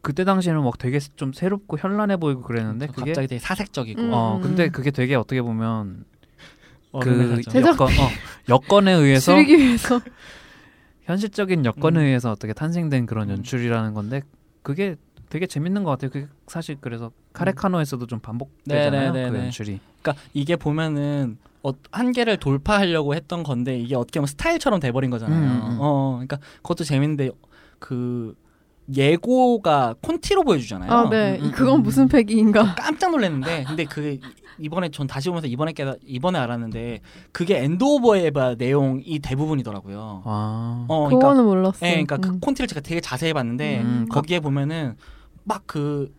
그때 당시에는 막 되게 좀 새롭고 현란해 보이고 그랬는데 그게 갑자기 되게 사색적이고 음. 어 근데 그게 되게 어떻게 보면 그 여건 어, 여건에 의해서 줄이기 위해서. 현실적인 여건에 음. 의해서 어떻게 탄생된 그런 음. 연출이라는 건데 그게 되게 재밌는 것 같아요. 그게 사실 그래서 카레카노에서도 좀 반복되잖아요. 그 네네네네. 연출이. 그러니까 이게 보면은 어, 한계를 돌파하려고 했던 건데 이게 어떻게 보면 스타일처럼 돼버린 거잖아요. 음, 음. 어, 그러니까 그것도 재밌는데 그 예고가 콘티로 보여주잖아요. 아, 네. 음, 음, 그건 음. 무슨 패기인가? 깜짝 놀랐는데 근데 그 이번에 전 다시 보면서 이번에 깨다 이번에 알았는데 그게 End of Eva 내용이 대부분이더라고요. 아. 어, 그러니까 그거는 몰랐어요. 예, 그러니까 그 음. 콘티를 제가 되게 자세히 봤는데 음, 거기에 보면은 막그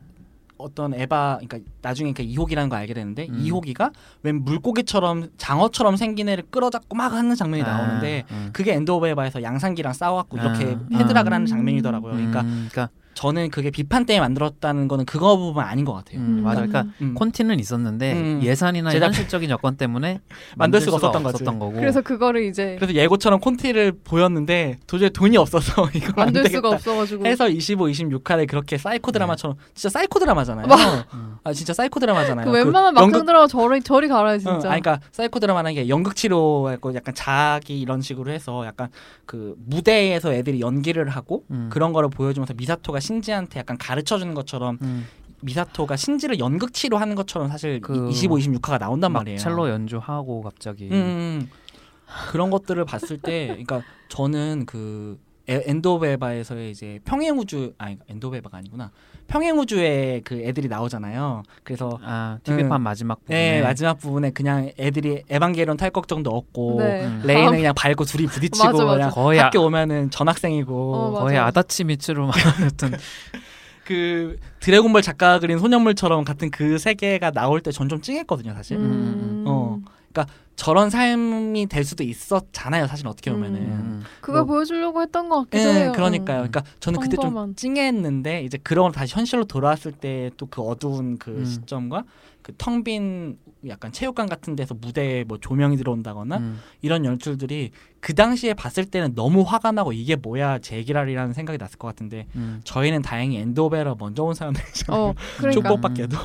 어떤 에바, 그러니까 나중에 그 이호기라는 걸 알게 되는데 음. 이호기가 웬 물고기처럼 장어처럼 생긴 애를 끌어잡고 막 하는 장면이 나오는데 아, 음. 그게 End of Eva에서 양산기랑 싸워갖고 이렇게 아. 헤드락을 하는 음. 장면이더라고요. 그러니까 음, 그러니까 저는 그게 비판 때문에 만들었다는 거는 그거 부분 아닌 것 같아요. 음, 맞아. 그러니까 음. 콘티는 있었는데 음. 예산이나 제작- 현실적인 여건 때문에 만들 수가 없었던 거지. 거고. 그래서 그거를 이제 그래서 예고처럼 콘티를 보였는데 도저히 돈이 없어서 이거 안 만들. 수가 없어가지고. 해서 25, 26화를 그렇게 사이코 드라마처럼 진짜 사이코 드라마잖아요. 음. 아 진짜 사이코 드라마잖아요. 그 웬만한 그 막장 연극- 드라마 저리 저리 가라예요 응, 진짜. 아니, 그러니까 사이코 드라마는 게 연극 치료하고 약간 자기 이런 식으로 해서 약간 그 무대에서 애들이 연기를 하고 음. 그런 거를 보여주면서 미사토가 신지한테 약간 가르쳐 주는 것처럼 음. 미사토가 신지를 연극 치료하는 것처럼 사실 그 25, 26화가 나온단 막 말이에요. 첼로 연주하고 갑자기 음, 음. 그런 것들을 봤을 때, 그러니까 저는 그 에바에서의 이제 평행 우주 아니 에바가 아니구나 평행 우주에 그 애들이 나오잖아요. 그래서 아 TV판 마지막 부분에 네, 마지막 부분에 그냥 애들이 에반게리온 탈 걱정도 없고 네. 음. 레이는 그냥 밟고 둘이 부딪히고 맞아, 맞아. 그냥 거의 아, 학교 오면은 전학생이고 어. 거의 아다치 미츠로 말했던 그 드래곤볼 작가가 그린 소년물처럼 같은 그 세계가 나올 때 전 좀 찡했거든요 사실 음. 어. 저런 삶이 될 수도 있었잖아요 사실 어떻게 보면은 음. 그걸 뭐- 보여주려고 했던 것 같기도 예, 해요. 그러니까요. 그러니까 저는 그때 좀 평범한. 찡했는데 이제 그런 걸 다시 현실로 돌아왔을 때 또 그 어두운 그 음. 시점과 그 텅 빈 약간 체육관 같은 데서 무대에 뭐 조명이 들어온다거나 음. 이런 연출들이 그 당시에 봤을 때는 너무 화가 나고 이게 뭐야 제기랄이라는 생각이 났을 것 같은데 음. 저희는 다행히 엔드오베라 먼저 온 사람들이잖아요. 어, 그러니까 축복받게도.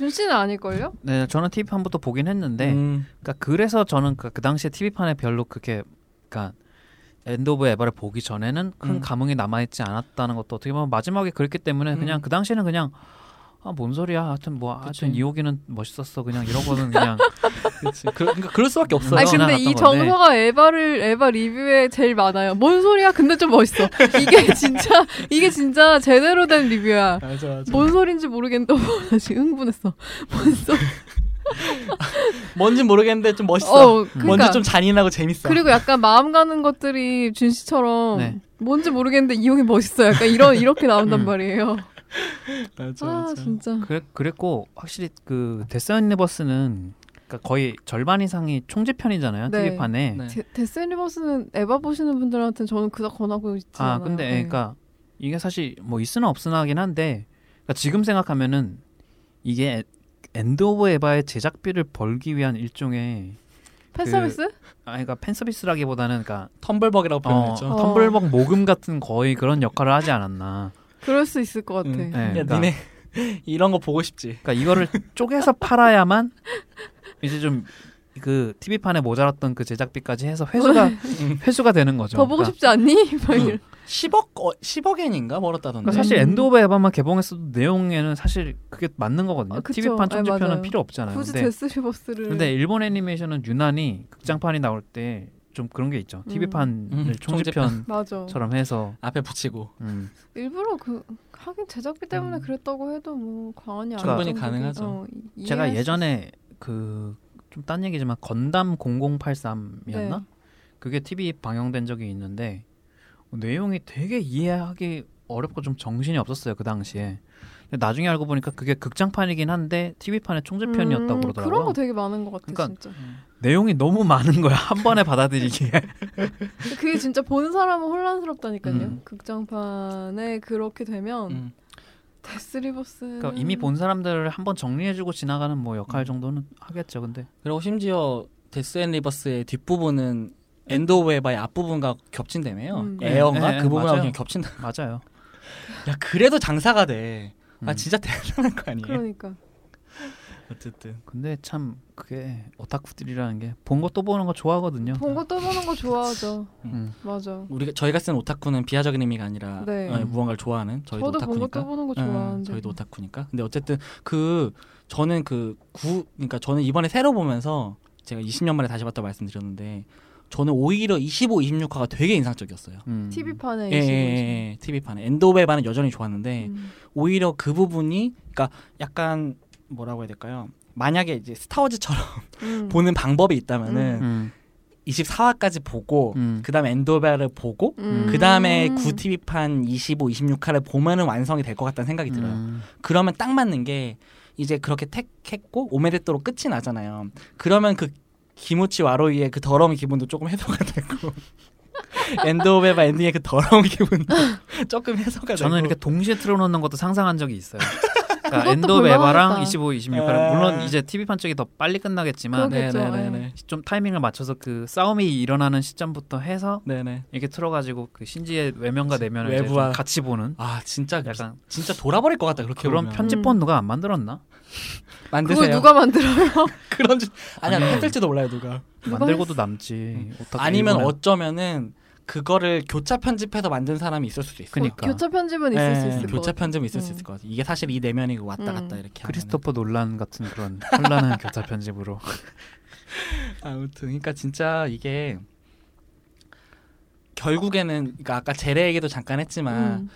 준 씨는 아닐걸요? 네, 저는 TV판부터 보긴 했는데 음. 그러니까 그래서 저는 그, 그 당시에 TV판에 별로 그렇게 그러니까 End of Eva를 보기 전에는 큰 음. 감흥이 남아있지 않았다는 것도 어떻게 보면 마지막에 그랬기 때문에 그냥 음. 그 당시에는 그냥 아 뭔 소리야 하여튼 뭐 하여튼. 이호기는 멋있었어 그냥 이러고는 그냥 그치. 그, 그러니까 그럴 수밖에 없어요. 아니 어, 근데 이 건데. 정서가 에바를 에바 리뷰에 제일 많아요. 뭔 소리야? 근데 좀 멋있어. 이게 진짜 이게 진짜 제대로 된 리뷰야. 맞아 맞아. 뭔 소린지 모르겠는데 나 지금 흥분했어. 뭔 소리? 뭔진 모르겠는데 좀 멋있어. 어, 그러니까 뭔지 좀 잔인하고 재밌어. 그리고 약간 마음 가는 것들이 준 씨처럼 네. 뭔지 모르겠는데 이호기 멋있어. 약간 이런 이렇게 나온단 음. 말이에요. 맞아 아 맞아. 진짜. 그래, 그랬고 확실히 그 데스 유니버스는 그러니까 거의 절반 이상이 총집편이잖아요. 네. TV판에. 네. 데- 데스 리버스는 에바 보시는 분들한테는 저는 그닥 권하고 있지 아 않아요. 근데 네. 그러니까 이게 사실 뭐 있으나 없으나긴 한데 그러니까 지금 생각하면은 이게 에- End of Eva의 제작비를 벌기 위한 일종의 팬 그- 서비스? 아 그러니까 팬 서비스라기보다는 그러니까 텀블벅이라고 어, 표현했죠. 어. 텀블벅 모금 같은 거의 그런 역할을 하지 않았나. 그럴 수 있을 것 같아. 응. 네, 야, 그러니까- 니네 이런 거 보고 싶지. 그러니까 이거를 쪼개서 팔아야만 이제 좀 그 TV판에 모자랐던 그 제작비까지 해서 회수가 회수가 되는 거죠. 더 보고 그러니까 싶지 않니? 막 이런. 10억 어, 10억엔인가 벌었다던데. 그러니까 사실 음. 엔드 오브 에바만 개봉했어도 내용에는 사실 그게 맞는 거거든요. 아, 그쵸. TV판 네, 총집편은 맞아요. 필요 없잖아요. 굳이 근데, 데스 리버스를. 근데 일본 애니메이션은 유난히 극장판이 나올 때 좀 그런 게 있죠. TV판을 음, 총집편처럼. 해서 앞에 붙이고 음. 일부러 그 하긴 제작비 때문에 음. 그랬다고 해도 뭐 과언이 아닐 충분히 가능하죠. 어, 이- 제가 예전에 그 좀 딴 얘기지만 건담 0083이었나? 네. 그게 TV 방영된 적이 있는데 어, 내용이 되게 이해하기 어렵고 좀 정신이 없었어요 그 당시에. 근데 나중에 알고 보니까 그게 극장판이긴 한데 TV판의 총집편이었다고 음, 그러더라고요. 그런 거 되게 많은 것 같아 그러니까 진짜. 내용이 너무 많은 거야 한 번에 받아들이기에. 그게 진짜 보는 사람은 혼란스럽다니까요. 음. 극장판에 그렇게 되면 음. Death Rebirth. 그러니까 이미 본 사람들을 한번 정리해주고 지나가는 뭐 음. 역할 정도는 하겠죠. 근데 그리고 심지어 데스 앤 리버스의 뒷부분은 End of Eva의 앞부분과 겹친다며요. 음. Air인가 네, 네, 그 부분하고. 그냥 겹친다. 맞아요. 야 그래도 장사가 돼. 아 음. 진짜 대단한 거 아니에요? 그러니까 어쨌든 근데 참 그게 오타쿠들이라는 게 본 거 또 보는 거 좋아하거든요. 본 거 또 보는 거 좋아하죠. 음. 맞아. 우리가 저희가 쓰는 오타쿠는 비하적인 의미가 아니라 네. 어, 무언가를 좋아하는 저희도 저도 본거 오타쿠니까. 또 보는 거 예, 좋아하는데. 저희도 오타쿠니까. 근데 어쨌든 그 저는 그 구 그러니까 저는 이번에 새로 보면서 제가 20년 만에 다시 봤다고 말씀드렸는데 저는 오히려 25, 26화가 되게 인상적이었어요. 음. TV 판에 예, 예, 예, TV판에 오브 에바는 여전히 좋았는데 음. 오히려 그 부분이 그러니까 약간 뭐라고 해야 될까요? 만약에 이제 스타워즈처럼 음. 보는 방법이 있다면은 음. 24화까지 보고 음. 그다음에 에바를 보고 음. 그 다음에 9 TV판 25, 26화를 보면은 완성이 될 것 같다는 생각이 들어요. 음. 그러면 딱 맞는 게 이제 그렇게 택했고 오메데토로 끝이 나잖아요. 그러면 그 기모치 와로이의 그 더러운 기분도 조금 해소가 되고 End of Eva 엔딩의 그 더러운 기분도 조금 해소가 되고 저는 이렇게 동시에 틀어놓는 것도 상상한 적이 있어요. 그러니까 그것도 End of Eva랑 볼만하다. 25, 26화 에. 물론 이제 TV판 쪽이 더 빨리 끝나겠지만 그러겠죠. 네네네네. 좀 타이밍을 맞춰서 그 싸움이 일어나는 시점부터 해서 네네. 이렇게 틀어가지고 그 신지의 외면과 내면을 외부와- 좀 같이 보는 아 진짜 약간 진짜 돌아버릴 것 같다 그렇게 그런 보면. 편집본 누가 안 만들었나? 만드세요. 그걸 누가 만들어요? 그런 줄 아니야 아니. 했을지도 몰라요 누가. 누가 만들고도? 남지. 오타쿠 아니면 일본에. 어쩌면은 그거를 교차 편집해서 만든 사람이 있을 수도 있어. 그니까. 교차 편집은 있을 수 예, 있을 것 교차. 편집은 있을 수 음. 있을 것 같아. 이게 사실 이 내면이고 왔다 음. 갔다 이렇게. 크리스토퍼 논란 같은 그런 혼란한 교차 편집으로 하면은. 아무튼 그러니까 진짜 이게 결국에는 그러니까 아까 제레 얘기도 잠깐 했지만 음.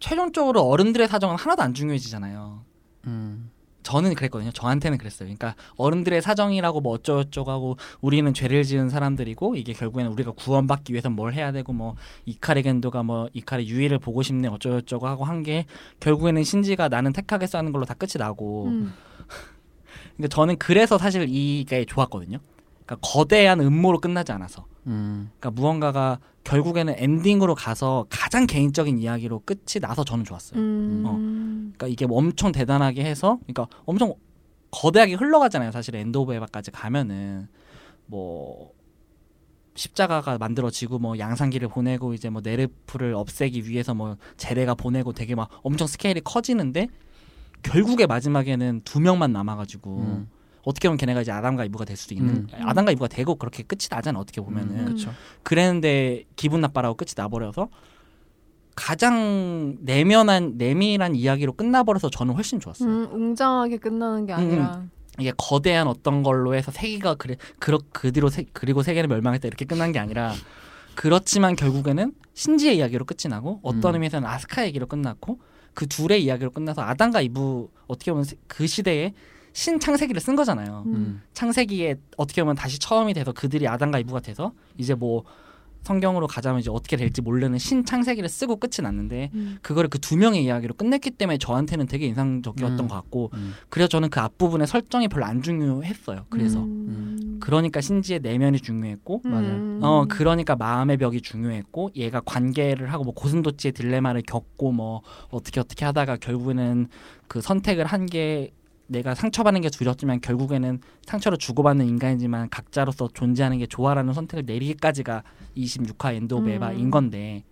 최종적으로 어른들의 사정은 하나도 안 중요해지잖아요. 음. 저는 그랬거든요. 저한테는 그랬어요. 그러니까 어른들의 사정이라고 뭐 어쩌고저쩌고 하고 우리는 죄를 지은 사람들이고 이게 결국에는 우리가 구원받기 위해서 뭘 해야 되고 뭐 이카리 겐도가 뭐 이카리 유이를 보고 싶네 어쩌고저쩌고 하고 한 게 결국에는 신지가 나는 택하겠어 하는 걸로 다 끝이 나고 음. 그러니까 저는 그래서 사실 이게 좋았거든요. 그러니까 거대한 음모로 끝나지 않아서 음. 그러니까 무언가가 결국에는 엔딩으로 가서 가장 개인적인 이야기로 끝이 나서 저는 좋았어요. 음. 그러니까 이게 뭐 엄청 대단하게 해서 그러니까 엄청 거대하게 흘러가잖아요. 사실 End of Eva까지 가면은 뭐 십자가가 만들어지고 뭐 양산기를 보내고 이제 뭐 네르프를 없애기 위해서 뭐 제레가 보내고 되게 막 엄청 스케일이 커지는데 결국에 마지막에는 두 명만 남아가지고 음. 어떻게 보면 걔네가 이제 아담과 이브가 될 수도 있는 음. 아담과 이브가 되고 그렇게 끝이 나잖아 어떻게 보면은 음. 그렇죠. 그랬는데 기분 나빠라고 끝이 나버려서 가장 내면한 내밀한 이야기로 끝나버려서 저는 훨씬 좋았어요. 음, 웅장하게 끝나는 게 아니라 이게 거대한 어떤 걸로 해서 세계가 그래 그러 그 뒤로 세, 그리고 세계는 멸망했다 이렇게 끝난 게 아니라 그렇지만 결국에는 신지의 이야기로 끝이 나고 어떤 음. 의미에서는 아스카 얘기로 끝났고 그 둘의 이야기로 끝나서 아담과 이브 어떻게 보면 세- 그 시대에 신창세기를 쓴 거잖아요. 음. 음. 창세기에 어떻게 보면 다시 처음이 돼서 그들이 아담과 이브가 돼서 이제 뭐 성경으로 가자면 이제 어떻게 될지 모르는 신창세기를 쓰고 끝이 났는데 음. 그거를 그 두 명의 이야기로 끝냈기 때문에 저한테는 되게 인상적이었던 음. 것 같고 음. 그래서 저는 그 앞부분의 설정이 별로 안 중요했어요. 그래서 음. 그러니까 신지의 내면이 중요했고. 음. 어 그러니까 마음의 벽이 중요했고 얘가 관계를 하고 뭐 고슴도치의 딜레마를 겪고 뭐 어떻게 어떻게 하다가 결국에는 그 선택을 한게 내가 상처받는 게 두렵지만 결국에는 상처를 주고받는 인간이지만 각자로서 존재하는 게 좋아라는 선택을 내리기까지가 26화 End of 음. Eva인 건데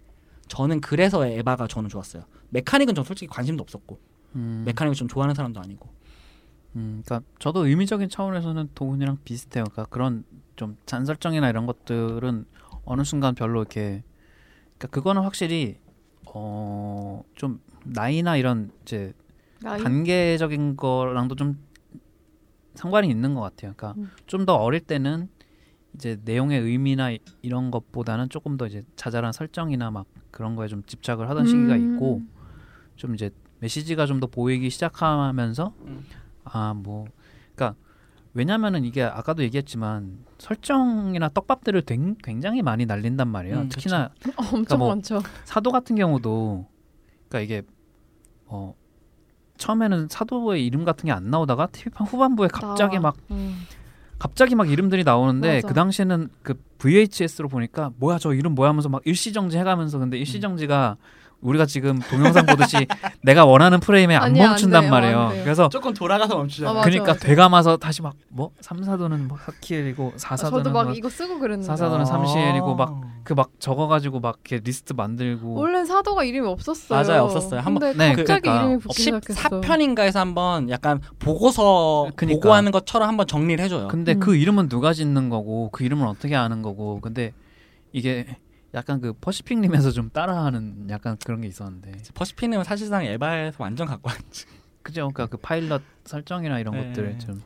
저는 그래서 에바가 저는 좋았어요. 메카닉은 전 솔직히 관심도 없었고 음. 메카닉을 좀 좋아하는 사람도 아니고 음, 그러니까 저도 의미적인 차원에서는 도훈이랑 비슷해요. 그러니까 그런 좀 잔설정이나 이런 것들은 어느 순간 별로 이렇게 그러니까 그거는 확실히 어 좀 나이나 이런 이제 나이? 단계적인 거랑도 좀 상관이 있는 것 같아요. 그러니까 음. 좀더 어릴 때는 이제 내용의 의미나 이- 이런 것보다는 조금 더 이제 자잘한 설정이나 막 그런 거에 좀 집착을 하던 시기가 음. 있고 좀 이제 메시지가 좀 더 보이기 시작하면서 음. 아뭐 그러니까 왜냐면은 이게 아까도 얘기했지만 설정이나 떡밥들을 댕- 굉장히 많이 날린단 말이에요. 음, 특히나 엄청 뭐 많죠. 사도 같은 경우도 그러니까 이게 어 처음에는 사도의 이름 같은 게 안 나오다가 TV판 후반부에 갑자기 나와. 막 음. 갑자기 막 이름들이 나오는데 맞아. 그 당시에는 그 VHS로 보니까 뭐야 저 이름 뭐야 하면서 막 일시정지 해가면서 근데 일시정지가 우리가 지금 동영상 보듯이 내가 원하는 프레임에 안 아니야, 안 멈춘단 돼요, 말이에요. 안. 그래서 조금 돌아가서 멈추잖아 요. 아, 그러니까 맞아. 되감아서 다시 막뭐 삼사도는 뭐 사키엘이고 아, 사사도는 저도 막뭐 이거 쓰고 그랬는데 사사도는 삼시엘이고 막 아. 그막 적어 가지고 막 이렇게 리스트 만들고 원래 사도가 이름이 없었어요. 맞아요, 없었어요. 한 근데 네, 갑자기 그러니까 이름이 붙기 시작했어. 14편인가에서 한번 약간 보고서 그니까. 보고하는 것처럼 한번 정리를 해 줘요. 근데 음. 그 이름은 누가 짓는 거고 그 이름을 어떻게 아는 거고 근데 이게 약간 그 퍼시픽님에서 좀 따라하는 약간 그런 게 있었는데 퍼시피님은 사실상 에바에서 완전 갖고 왔지. 그죠? 그러니까 그 파일럿 설정이나 이런 네. 것들 좀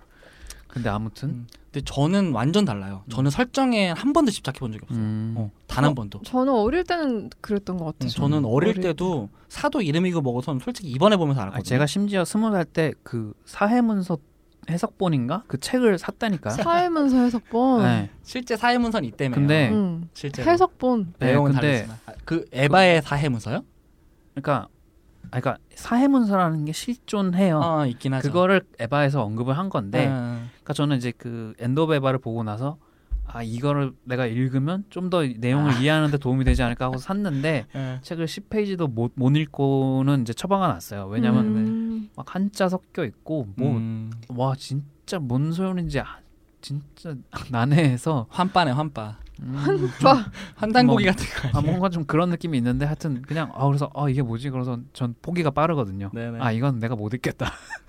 근데 아무튼 음. 근데 저는 완전 달라요. 저는 설정에 한 번도 집착해 본 적이 없어요. 음, 어, 단한 어? 번도. 저는 어릴 때는 그랬던 것 같아요. 음, 저는 어릴 어릴 때도 사도 이름이고 뭐고선 솔직히 이번에 보면서 아, 알았거든요. 제가 심지어 스무 살 때 그 사해문서 해석본인가 그 책을 샀다니까요. 사해문서 해석본. 네. 실제 사해문서는 이때문에. 근데 음. 실제 해석본. 네, 내용은 근데- 다르지만 아, 그 에바의 사해문서요? 그러니까 아 그러니까 사해문서라는 게 실존해요. 어, 있긴 하죠. 그거를 에바에서 언급을 한 건데 어, 그러니까 저는 이제 그 End of Eva를 보고 나서 아 이거를 내가 읽으면 좀 더 내용을 아. 이해하는데 도움이 되지 않을까 하고 샀는데 예. 책을 10페이지도 못, 못 읽고는 이제 처방을 놨어요. 왜냐면 음. 막 한자 섞여 있고 뭐와 음, 진짜 뭔 소용인지 아, 진짜 난해해서 환빠네 환빠. 음, 빠. 환단고기 뭐- 같은 거. 아 뭔가 좀 그런 느낌이 있는데 하여튼 그냥 아 그래서 아 이게 뭐지 그래서 전 포기가 빠르거든요. 네네. 아 이건 내가 못 읽겠다.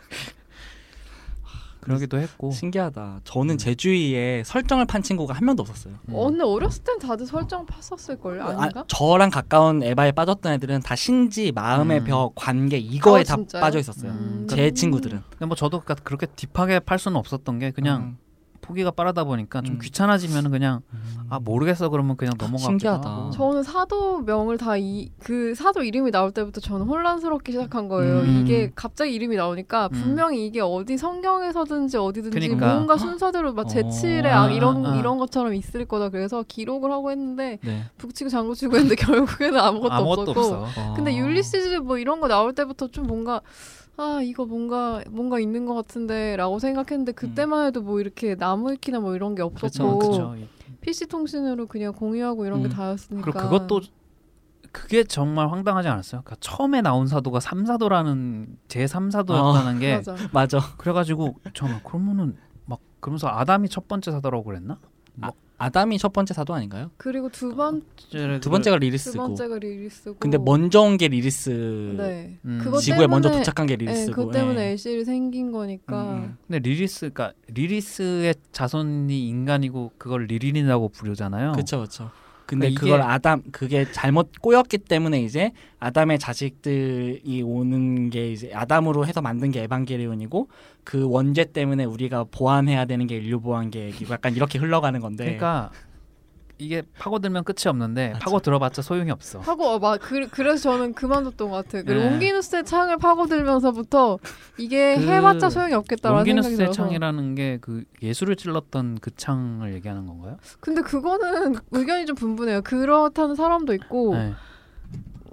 그러기도 했고 신기하다. 저는 음. 제 주위에 설정을 판 친구가 한 명도 없었어요. 음. 어, 근데 어렸을 땐 다들 설정 팠었을걸요? 아닌가? 아, 저랑 가까운 에바에 빠졌던 애들은 다 신지, 마음의 음. 벽, 관계 이거에 어, 다? 빠져 있었어요. 음. 제 친구들은 근데 뭐 저도 그러니까 그렇게 딥하게 팔 수는 없었던 게 그냥 음. 포기가 빠르다 보니까 좀 음. 귀찮아지면 그냥 아 모르겠어 그러면 그냥 넘어가고 신기하다. 저는 사도명을 다 이 그 사도 이름이 나올 때부터 저는 혼란스럽기 시작한 거예요. 음. 이게 갑자기 이름이 나오니까 음. 분명히 이게 어디 성경에서든지 어디든지 그니까. 뭔가 순서대로 막 어. 제칠의 악 이런 아, 아. 이런 것처럼 있을 거다. 그래서 기록을 하고 했는데 네. 북치고 장구치고 했는데 결국에는 아무것도, 아무것도 없었고. 없어. 근데 어. 율리시즈 뭐 이런 거 나올 때부터 좀 뭔가 아 이거 뭔가 뭔가 있는 것 같은데라고 생각했는데 그때만 해도 뭐 이렇게 나무 위키나 뭐 이런 게 없었고 그렇죠. PC 통신으로 그냥 공유하고 이런 음. 게 다였으니까 그리고 그것도 그게 정말 황당하지 않았어요? 그러니까 처음에 나온 사도가 삼사도라는 제 삼사도였다는 게 맞아. 맞아. 그래가지고 잠깐 그러면은 막 그러면서 아담이 첫 번째 사도라고 그랬나? 아 담이 첫 번째 사도 아닌가요? 그리고 두번두두 번째가 두 리리스고. 번째가 리리스고 근데 먼저 온 게 리리스. 네 음. 그것 지구에 먼저 때문에- 도착한 게 네, 리리스고. 그것 때문에 예. LCL이 생긴 거니까 음. 근데 리리스 그러니까 리리스의 자손이 인간이고 그걸 리린이라고 부르잖아요. 그렇죠, 그렇죠. 근데 그러니까 그걸 아담 그게 잘못 꼬였기 때문에 이제 아담의 자식들이 오는 게 이제 아담으로 해서 만든 게 에반게리온이고 그 원죄 때문에 우리가 보완해야 되는 게 인류 보완 계획이고 약간 이렇게 흘러가는 건데. 그러니까 이게 파고들면 끝이 없는데 맞아. 파고 들어봤자 소용이 없어. 하고 어, 막 그, 그래서 저는 그만뒀던 것 같아요. 그 네. 롱기누스의 창을 파고들면서부터 이게 그 해봤자 소용이 없겠다라는 생각이 들어서. 창이라는 게 그 예술을 찔렀던 그 창을 얘기하는 건가요? 근데 그거는 의견이 좀 분분해요. 그렇다는 사람도 있고 네.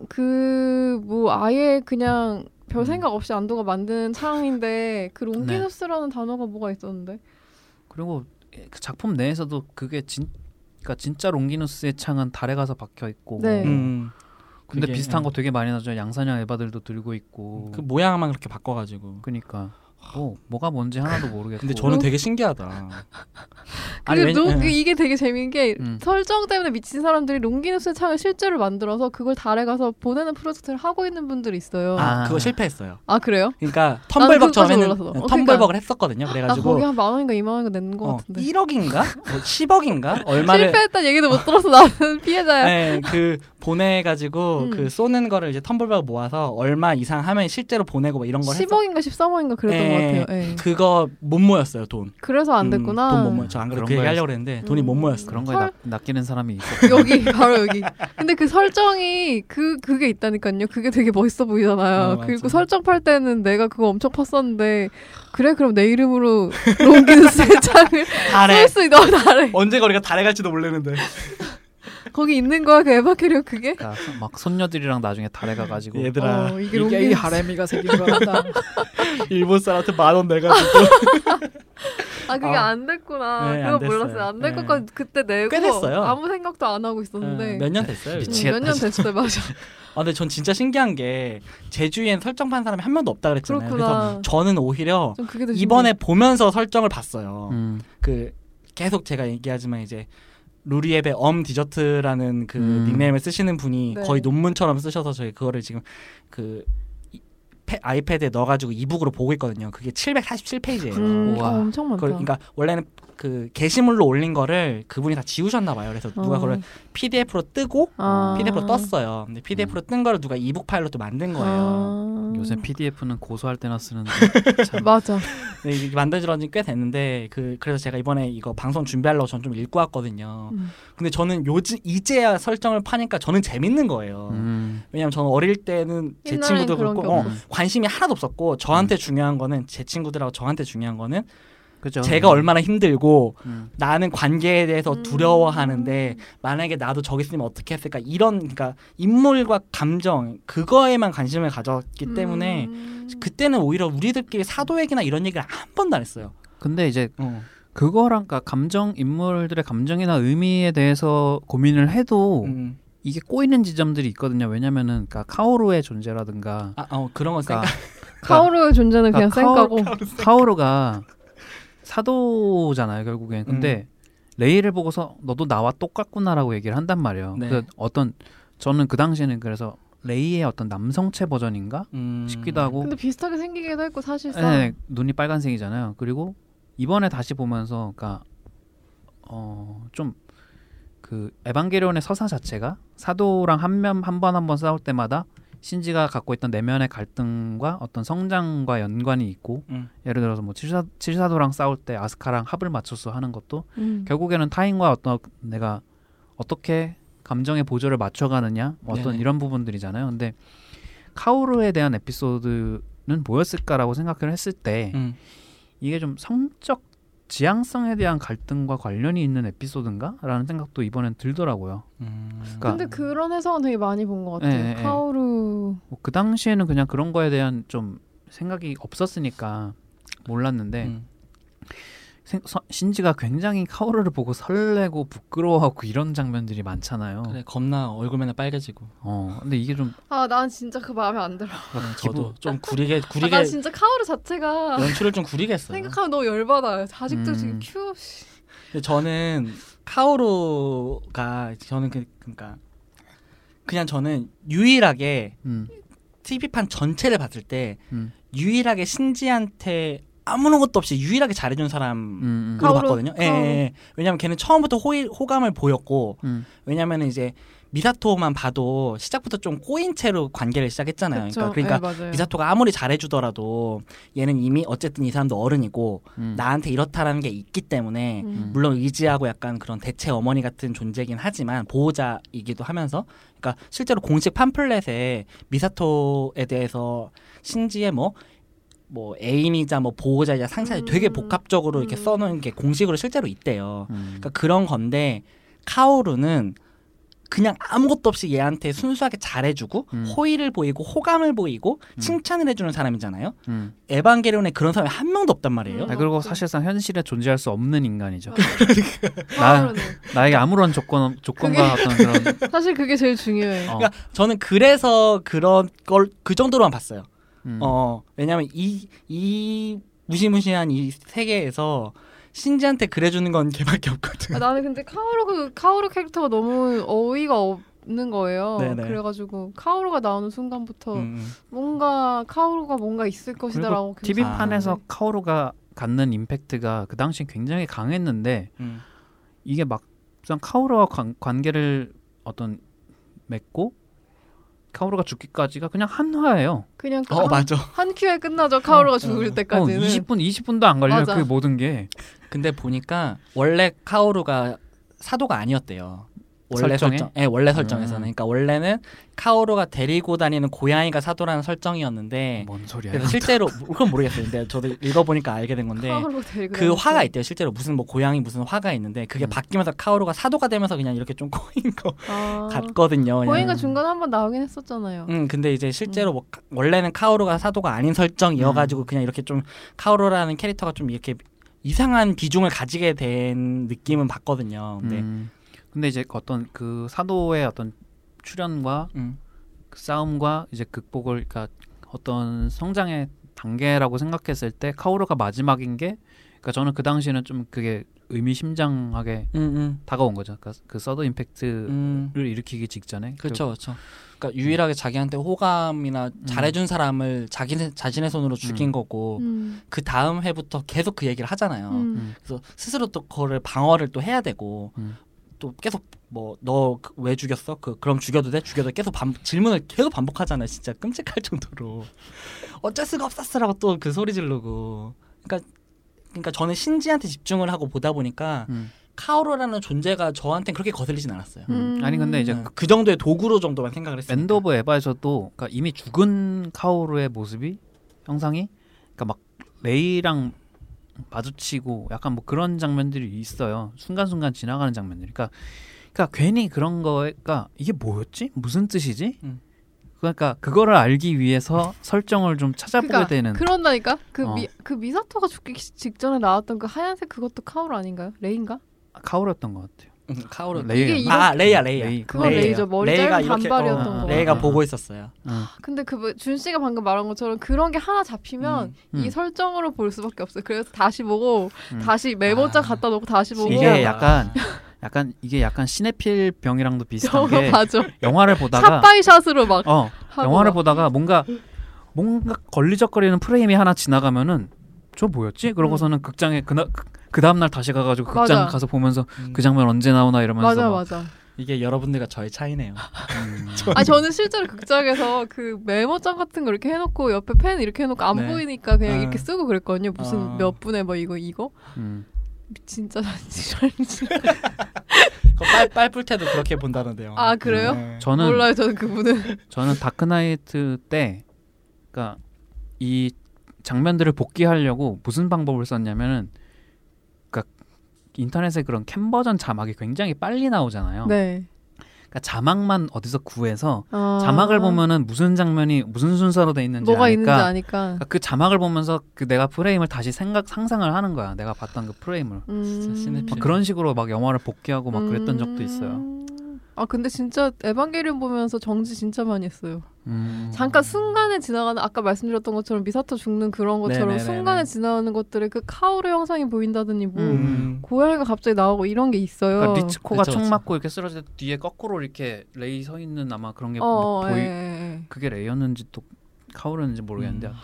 그뭐 아예 그냥 별 음. 생각 없이 안도가 만든 창인데 그 네. 롱기누스라는 단어가 뭐가 있었는데 그리고 그 작품 내에서도 그게 진 그러니까 진짜 롱기누스의 창은 달에 가서 박혀 있고 네. 음. 근데 그게, 비슷한 음. 거 되게 많이 나죠. 양산형 에바들도 들고 있고. 그 모양만 그렇게 바꿔가지고. 그러니까 뭐 뭐가 뭔지 하나도 모르겠고. 근데 저는 되게 신기하다. 아니, 그, 왜냐- 로, 예. 그 이게 되게 재밌는 게 음. 설정 때문에 미친 사람들이 롱기누스의 창을 실제로 만들어서 그걸 달에 가서 보내는 프로젝트를 하고 있는 분들이 있어요. 아, 아. 그거 실패했어요. 그래요? 그러니까 텀블벅처럼 했는. 어, 텀블벅을 했었거든요. 나 그래가지고 거기 한 만 원인가 이만 원인가 낸것 어, 같은데 1억인가? 뭐 10억인가? 얼마를 실패했다는 얘기도 못 들어서 나는 피해자야. 네, 그 보내가지고 음. 그 쏘는 거를 이제 텀블벅 모아서 얼마 이상 하면 실제로 보내고 뭐 이런 걸 했어. 10억인가 13억인가 그랬던 예, 것 같아요. 예. 그거 못 모였어요 돈. 그래서 안 음, 됐구나. 돈 못 모여. 저안 그래도 그런 그 얘기 하려고 그랬는데 돈이 못 음. 모였어. 그런 거에 헐. 낚, 낚이는 사람이 있어. 여기 바로 여기. 근데 그 설정이 그 그게 있다니까요. 그게 되게 멋있어 보이잖아요. 어. 그리고 설정 팔 때는 내가 그거 엄청 팠었는데 그래 그럼 내 이름으로 롱기누스의 창을 달에 쓸수 있다 달에 언제 거리가 달에 갈지도 모르는데. 거기 있는 거야 그 에바케리온 그게? 그러니까 막 손녀들이랑 나중에 달에 가가지고 얘들아 어, 이게 이게 이. 하렘이가 새긴 거다. 일본 사람한테 만 원 내가지고 아 그게 아. 안 됐구나. 네, 그거 안 됐어요. 몰랐어요. 안될 네. 것까지 그때 내고 꽤 됐어요. 아무 생각도 안 하고 있었는데 몇년 됐어요. 미치- 이제. 몇년 됐어요 맞아. 아 근데 전 진짜 신기한 게 제주엔 설정 판 사람이 한 명도 없다 그랬잖아요. 그래서 그렇구나. 저는 오히려 이번에 보면서 설정을 봤어요. 음. 그 계속 제가 얘기하지만 이제 루리앱의 엄 디저트라는 그 음. 닉네임을 쓰시는 분이 네. 거의 논문처럼 쓰셔서 저희 그거를 지금 그 아이패드에 넣어가지고 이북으로 보고 있거든요. 그게 747페이지예요. 음, 우와. 어, 엄청 많다. 그걸 그러니까 원래는 그 게시물로 올린 거를 그분이 다 지우셨나 봐요. 그래서 누가 어. 그걸 PDF로 뜨고 아. PDF로 떴어요. 근데 PDF로 뜬 거를 누가 이북 파일로 또 만든 거예요. 아. 요새 PDF는 고소할 때나 쓰는데 참 맞아. 이게 만들어진 지꽤 됐는데 그 그래서 제가 이번에 이거 방송 준비하려고 전 좀 읽고 왔거든요. 음. 근데 저는 요즘 이제야 설정을 파니까 저는 재밌는 거예요. 음. 왜냐면 저는 어릴 때는 제 친구도 그렇고 게 어. 관심이 하나도 없었고 저한테 중요한 거는 제 친구들하고 저한테 중요한 거는 그죠. 제가 얼마나 힘들고 음. 나는 관계에 대해서 음. 두려워하는데 만약에 나도 저기 있으면 어떻게 했을까 이런 그러니까 인물과 감정 그거에만 관심을 가졌기 때문에 음. 그때는 오히려 우리들끼리 사도액이나 이런 얘기를 한 번도 안 했어요. 근데 이제 어. 그거랑 그러니까 감정 인물들의 감정이나 의미에 대해서 고민을 해도 음. 이게 꼬이는 지점들이 있거든요. 왜냐면은 그러니까 카오루의 존재라든가 아, 어, 그런 거 그러니까, 생각. 카오루의 존재는 그냥 그러니까 쌩까고. 카오루가 사도잖아요 결국엔. 근데 레이를 보고서 너도 나와 똑같구나라고 얘기를 한단 말이에요. 네. 그 어떤 저는 그 당시에는 그래서 레이의 어떤 남성체 버전인가 음. 싶기도 하고 근데 비슷하게 생기기도 했고 사실상. 네, 눈이 빨간색이잖아요. 그리고 이번에 다시 보면서 그러니까 어좀 그 에반게리온의 서사 자체가 사도랑 한 면 한 번 한 번 싸울 때마다 신지가 갖고 있던 내면의 갈등과 어떤 성장과 연관이 있고 음. 예를 들어서 뭐 칠사, 칠사도랑 싸울 때 아스카랑 합을 맞춰서 하는 것도 음. 결국에는 타인과 어떤 내가 어떻게 감정의 보조를 맞춰가느냐 뭐 어떤 네네. 이런 부분들이잖아요. 근데 카오루에 대한 에피소드는 뭐였을까라고 생각을 했을 때 음. 이게 좀 성적 지향성에 대한 갈등과 관련이 있는 에피소드인가라는 생각도 이번엔 들더라고요. 음. 그러니까 근데 그런 해석은 되게 많이 본 것 같아요. 네, 네. 카오루. 뭐 그 당시에는 그냥 그런 거에 대한 좀 생각이 없었으니까 몰랐는데 음. 신지가 굉장히 카오루를 보고 설레고 부끄러워하고 이런 장면들이 많잖아요. 그래 겁나 얼굴 맨날 빨개지고. 어, 근데 이게 좀 아, 난 진짜 그 마음에 안 들어. 저도 좀 구리게 아, 구리게 난 진짜 카오루 자체가 연출을 좀 구리게 했어요. 생각하면 너무 열받아요. 아직도 음. 지금 큐. 씨. 근데 저는 카오루가 저는 그 그러니까 그냥 저는 유일하게 음, TV판 전체를 봤을 때 음, 유일하게 신지한테 아무것도 없이 유일하게 잘해준 사람 음, 음, 으로? 봤거든요. 예, 카오루. 예, 예. 왜냐면 걔는 처음부터 호의, 호감을 보였고 음, 왜냐면 이제 미사토만 봐도 시작부터 좀 꼬인 채로 관계를 시작했잖아요. 그쵸. 그러니까, 그러니까 네, 맞아요. 미사토가 아무리 잘해주더라도 얘는 이미 어쨌든 이 사람도 어른이고 음. 나한테 이렇다라는 게 있기 때문에 음. 물론 의지하고 약간 그런 대체 어머니 같은 존재긴 하지만 보호자이기도 하면서 그러니까 실제로 공식 팜플렛에 미사토에 대해서 신지의 뭐 뭐 애인이자 뭐 보호자이자 상사이 되게 음. 복합적으로 이렇게 음. 써놓은 게 공식으로 실제로 있대요. 음. 그러니까 그런 건데 카오루는 그냥 아무것도 없이 얘한테 순수하게 잘해주고 음. 호의를 보이고 호감을 보이고 음. 칭찬을 해주는 사람이잖아요. 음. 에반게리온에 그런 사람이 한 명도 없단 말이에요. 음. 아, 그리고. 사실상 현실에 존재할 수 없는 인간이죠. 나 카오루는. 나에게 아무런 조건 조건과 어떤 그런 사실 그게 제일 중요해요. 어, 그러니까 저는 그래서 그런 걸 그 정도로만 봤어요. 음. 어 왜냐하면 이 이 무시무시한 이 세계에서 신지한테 그래주는 건 걔밖에 없거든. 아, 나는 근데 카오루 그 카오루 캐릭터가 너무 어이가 없 는 거예요. 네네. 그래가지고 카오루가 나오는 순간부터 음, 음. 뭔가 카오루가 뭔가 있을 것이다라고 TV 아. 판에서 카오루가 갖는 임팩트가 그 당시 굉장히 강했는데 음. 이게 막상 카오루와 관, 관계를 어떤 맺고 카오루가 죽기까지가 그냥 한화예요. 그냥 어 한, 맞아. 한 큐에 끝나죠. 카오루가 죽을 어. 때까지는. 어, 20분 20분도 안 걸려 맞아. 그 모든 게 근데 보니까 원래 카오루가 사도가 아니었대요. 원래 설정에? 설정, 예, 원래 설정에서는. 음. 그러니까 원래는 카오루가 데리고 다니는 고양이가 사도라는 설정이었는데, 뭔 소리야? 그래서 실제로 그건 모르겠어요. 근데 저도 읽어보니까 알게 된 건데, 그. 화가 있대요. 실제로 무슨 뭐 고양이 무슨 화가 있는데 그게 음. 바뀌면서 카오루가 사도가 되면서 그냥 이렇게 좀 꼬인 거 아, 같거든요. 그냥. 고잉가 중간에 한번 나오긴 했었잖아요. 음, 근데 이제 실제로 뭐 카- 원래는 카오루가 사도가 아닌 설정이어가지고 그냥 이렇게 좀 카오루라는 캐릭터가 좀 이렇게 이상한 비중을 가지게 된 느낌은 받거든요. 근데 음. 근데 이제 어떤 그 사도의 어떤 출현과 음, 그 싸움과 이제 극복을 그러니까 어떤 성장의 단계라고 생각했을 때 카오루가 마지막인 게 그러니까 저는 그 당시에는 좀 그게 의미심장하게 음, 음, 다가온 거죠. 그러니까 그 서드 임팩트를 음. 일으키기 직전에 그렇죠, 그렇죠. 그러니까 유일하게 자기한테 호감이나 잘해준 사람을 자기 자신의 손으로 죽인 음. 거고 음. 그 다음 해부터 계속 그 얘기를 하잖아요. 음. 그래서 스스로 또 그거를 방어를 또 해야 되고 음. 또 계속 뭐 너 왜 죽였어? 그 그럼 죽여도 돼? 죽여도 돼? 계속 반, 질문을 계속 반복하잖아요. 진짜 끔찍할 정도로 어쩔 수가 없었어라고 또 그 소리 지르고 그러니까 그러니까 저는 신지한테 집중을 하고 보다 보니까 음. 카오루라는 존재가 저한테 그렇게 거슬리진 않았어요. 음. 아니 근데 이제 네, 그 정도의 도구로 정도만 생각을 했어요. End of Eva에서도 그러니까 이미 죽은 카오루의 모습이 형상이 그러니까 막 레이랑 마주치고 약간 뭐 그런 장면들이 있어요. 순간순간 지나가는 장면들. 그러니까 그러니까 괜히 그런 거가 이게 뭐였지? 무슨 뜻이지? 음. 그러니까 그거를 알기 위해서 설정을 좀 찾아보게 그러니까 되는 그런다니까 그, 어. 미, 그 미사토가 죽기 직전에 나왔던 그 하얀색 그것도 카오루 아닌가요? 레인가? 카오루였던 것 같아요. 음, 카오루 레이 아 레이야 레이야 레이. 그건 레이예요. 레이죠. 머리 짧은 이렇게- 단발이었던 어, 거. 레이가 어. 보고 있었어요. 응. 근데 그준 씨가 방금 말한 것처럼 그런 게 하나 잡히면 음. 이 설정으로 볼 수밖에 없어요. 그래서 다시 보고 음. 다시 메모장 아. 갖다 놓고 다시 보고 이게 신기하다. 약간 약간 이게 약간 시네필 병이랑도 비슷한 게 맞아. 영화를 보다가 샷바이샷으로 막 어 영화를 막. 보다가 뭔가 뭔가 걸리적거리는 프레임이 하나 지나가면은 저 뭐였지? 그러고서는 극장에 그나 그 다음 날 다시 가가지고 극장 맞아. 가서 보면서 음, 그 장면 언제 나오나 이러면서 맞아 막, 맞아. 이게 여러분들과 저의 차이네요. 음, 아 저는 실제로 극장에서 그 메모장 같은 거 이렇게 해놓고 옆에 펜 이렇게 해놓고 안 네. 보이니까 그냥 아. 이렇게 쓰고 그랬거든요. 무슨 아. 몇 분에 뭐 이거 이거 음. 진짜 지랄지. 그 빨, 빨풀 때도 그렇게 본다는데요. 아 그래요? 네. 저는 몰라요 저는 그분은. 저는 다크나이트 때 그러니까 이 장면들을 복귀하려고 무슨 방법을 썼냐면은 그러니까 인터넷에 그런 캠 버전 자막이 굉장히 빨리 나오잖아요. 네. 그러니까 자막만 어디서 구해서 아. 자막을 보면은 무슨 장면이 무슨 순서로 돼 있는지 뭐가 아니까 있는지 아니까. 그러니까 그 자막을 보면서 그 내가 프레임을 다시 생각 상상을 하는 거야. 내가 봤던 그 프레임을. 음. 그런 식으로 막 영화를 복귀하고 막 그랬던 적도 있어요. 음. 아 근데 진짜 에반게리온 보면서 정지 진짜 많이 했어요. 음. 잠깐 순간에 지나가는 아까 말씀드렸던 것처럼 미사토 죽는 그런 것처럼 네네네네. 순간에 지나가는 것들에 그 카오루 형상이 보인다더니 뭐 음. 고양이가 갑자기 나오고 이런 게 있어요. 그러니까 리츠코가 그쵸, 총 그쵸. 맞고 이렇게 쓰러질 때 뒤에 거꾸로 이렇게 레이 서 있는 아마 그런 게 어, 뭐 어, 보이 예, 예, 예. 그게 레이였는지 또 카오루였는지 모르겠는데 음.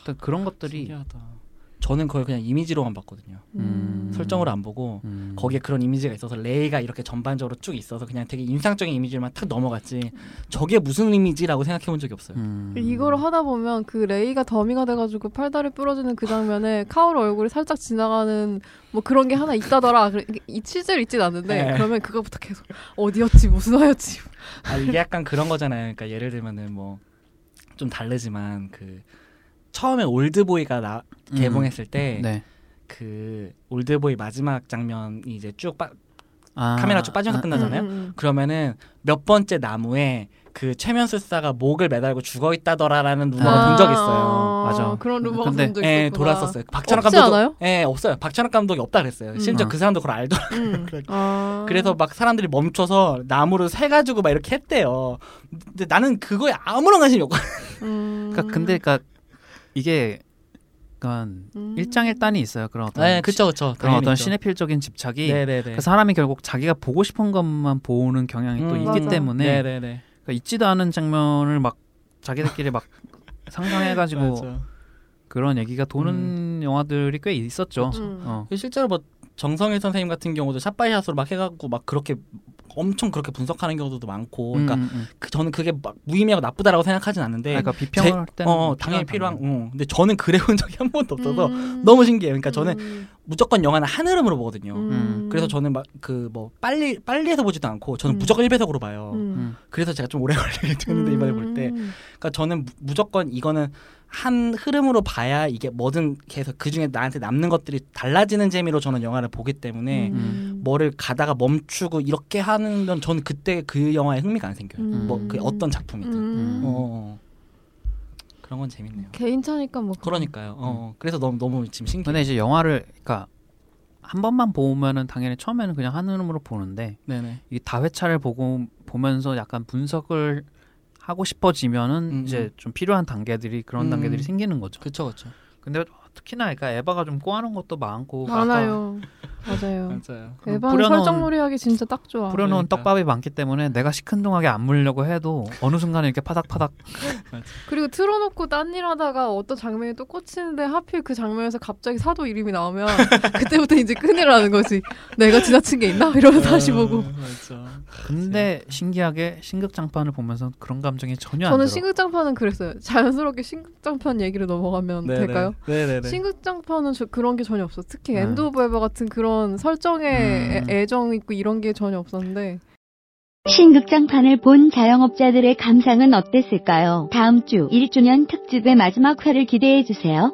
일단 그런 것들이 신기하다. 저는 그걸 그냥 이미지로만 봤거든요. 음. 설정으로 안 보고 음. 거기에 그런 이미지가 있어서 레이가 이렇게 전반적으로 쭉 있어서 그냥 되게 인상적인 이미지만 탁 넘어갔지 저게 무슨 이미지라고 생각해 본 적이 없어요. 음. 이거를 하다 보면 그 레이가 더미가 돼가지고 팔다리 부러지는 그 장면에 카오루 얼굴이 살짝 지나가는 뭐 그런 게 하나 있다더라. 이 치즈를 있진 않는데 네. 그러면 그거부터 계속 어디였지 무슨 화였지. 아 이게 약간 그런 거잖아요. 그러니까 예를 들면은 뭐 좀 다르지만 그 처음에 올드보이가 나 음. 개봉했을 때 네. 그 올드보이 마지막 장면이 이제 쭉 빠, 아, 카메라 쭉 빠지면서 아, 끝나잖아요. 음, 음, 그러면은 몇 번째 나무에 그 최면술사가 목을 매달고 죽어 있다더라라는 음. 루머가 본 적이 있어요. 맞아. 그런 루머가 근데- 본 적이 예. 돌았었어요. 박찬욱 않아요? 예, 없어요. 박찬욱 감독이 없다 그랬어요. 음. 심지어 어. 그 사람도 그걸 알더라. 음. 그래. 아. 그래서 막 사람들이 멈춰서 나무를 세 가지고 막 이렇게 했대요. 근데 나는 그거에 아무런 관심이 없고. 음. 그러니까 근데 그러니까 이게 그러니까 음. 일장일단이 있어요. 그런 어떤 네, 그쵸, 그쵸. 그런 어떤 있죠. 시네필적인 집착이 네네네. 그 사람이 결국 자기가 보고 싶은 것만 보는 경향이 또 음, 있기 맞아. 때문에 네네네. 그러니까 있지도 않은 장면을 막 자기들끼리 막 상상해가지고. 그런 얘기가 도는 영화들이 꽤 있었죠. 음. 어. 그 실제로 뭐 정성일 선생님 같은 경우도 샷바이샷으로 막 해갖고 막 그렇게 엄청 그렇게 분석하는 경우도 많고, 그러니까 음, 음. 그 저는 그게 막 무의미하고 나쁘다라고 생각하진 않는데, 그러니까 비평을 제- 할 때는 어 당연히 필요한. 어, 근데 저는 그래본 적이 한 번도 없어서 음. 너무 신기해요. 그러니까 저는 음. 무조건 영화는 한 흐름으로 보거든요. 음. 그래서 저는 막 그 뭐 빨리 빨리 해서 보지도 않고 저는 음. 무조건 1배속으로 봐요. 음. 음. 그래서 제가 좀 오래 걸리게 되는데 이번에 볼 때, 음. 그러니까 저는 무- 무조건 이거는 한 흐름으로 봐야 이게 뭐든 계속 그 중에 나한테 남는 것들이 달라지는 재미로 저는 영화를 보기 때문에 음. 뭐를 가다가 멈추고 이렇게 하는 건 저는 그때 그 영화에 흥미가 안 생겨요. 음. 뭐그 어떤 작품이든. 음. 어, 어. 그런 건 재밌네요. 개인 차니까 뭐 그러니까요. 어, 그래서 너무 너무 지금 신기해. 근데 이제 영화를 그러니까 한 번만 보면은 당연히 처음에는 그냥 한 흐름으로 보는데 네네. 이 다회차를 보고 보면서 약간 분석을 하고 싶어지면은 음, 이제 음. 좀 필요한 단계들이 그런 음. 단계들이 생기는 거죠. 그쵸 그쵸. 근데 특히나 그러니까 에바가 좀 꼬아놓은 것도 많고 많아요. 맞아요. 맞아요. 에바는 설정놀이 하기 진짜 딱 좋아. 뿌려놓은 그러니까. 떡밥이 많기 때문에 내가 시큰둥하게 안 물려고 해도 어느 순간에 이렇게 파닥파닥 그리고 틀어놓고 딴 일 하다가 어떤 장면이 또 꽂히는데 하필 그 장면에서 갑자기 사도 이름이 나오면 그때부터 이제 나는 거지. 내가 지나친 게 있나? 이러면서 다시 보고. 어, 맞죠. 근데 신기하게 신극장판을 보면서 그런 감정이 전혀 안 저는. 신극장판은 그랬어요. 자연스럽게 신극장판 얘기를 넘어가면 네네. 될까요? 네네 네. 신극장판은 저 그런 게 전혀 없어. 특히 네. End of Eva 같은 그런 설정에 음. 애- 애정 있고 이런 게 전혀 없었는데 신극장판을 본 자영업자들의 감상은 어땠을까요? 다음 주 1주년 특집의 마지막 회를 기대해 주세요.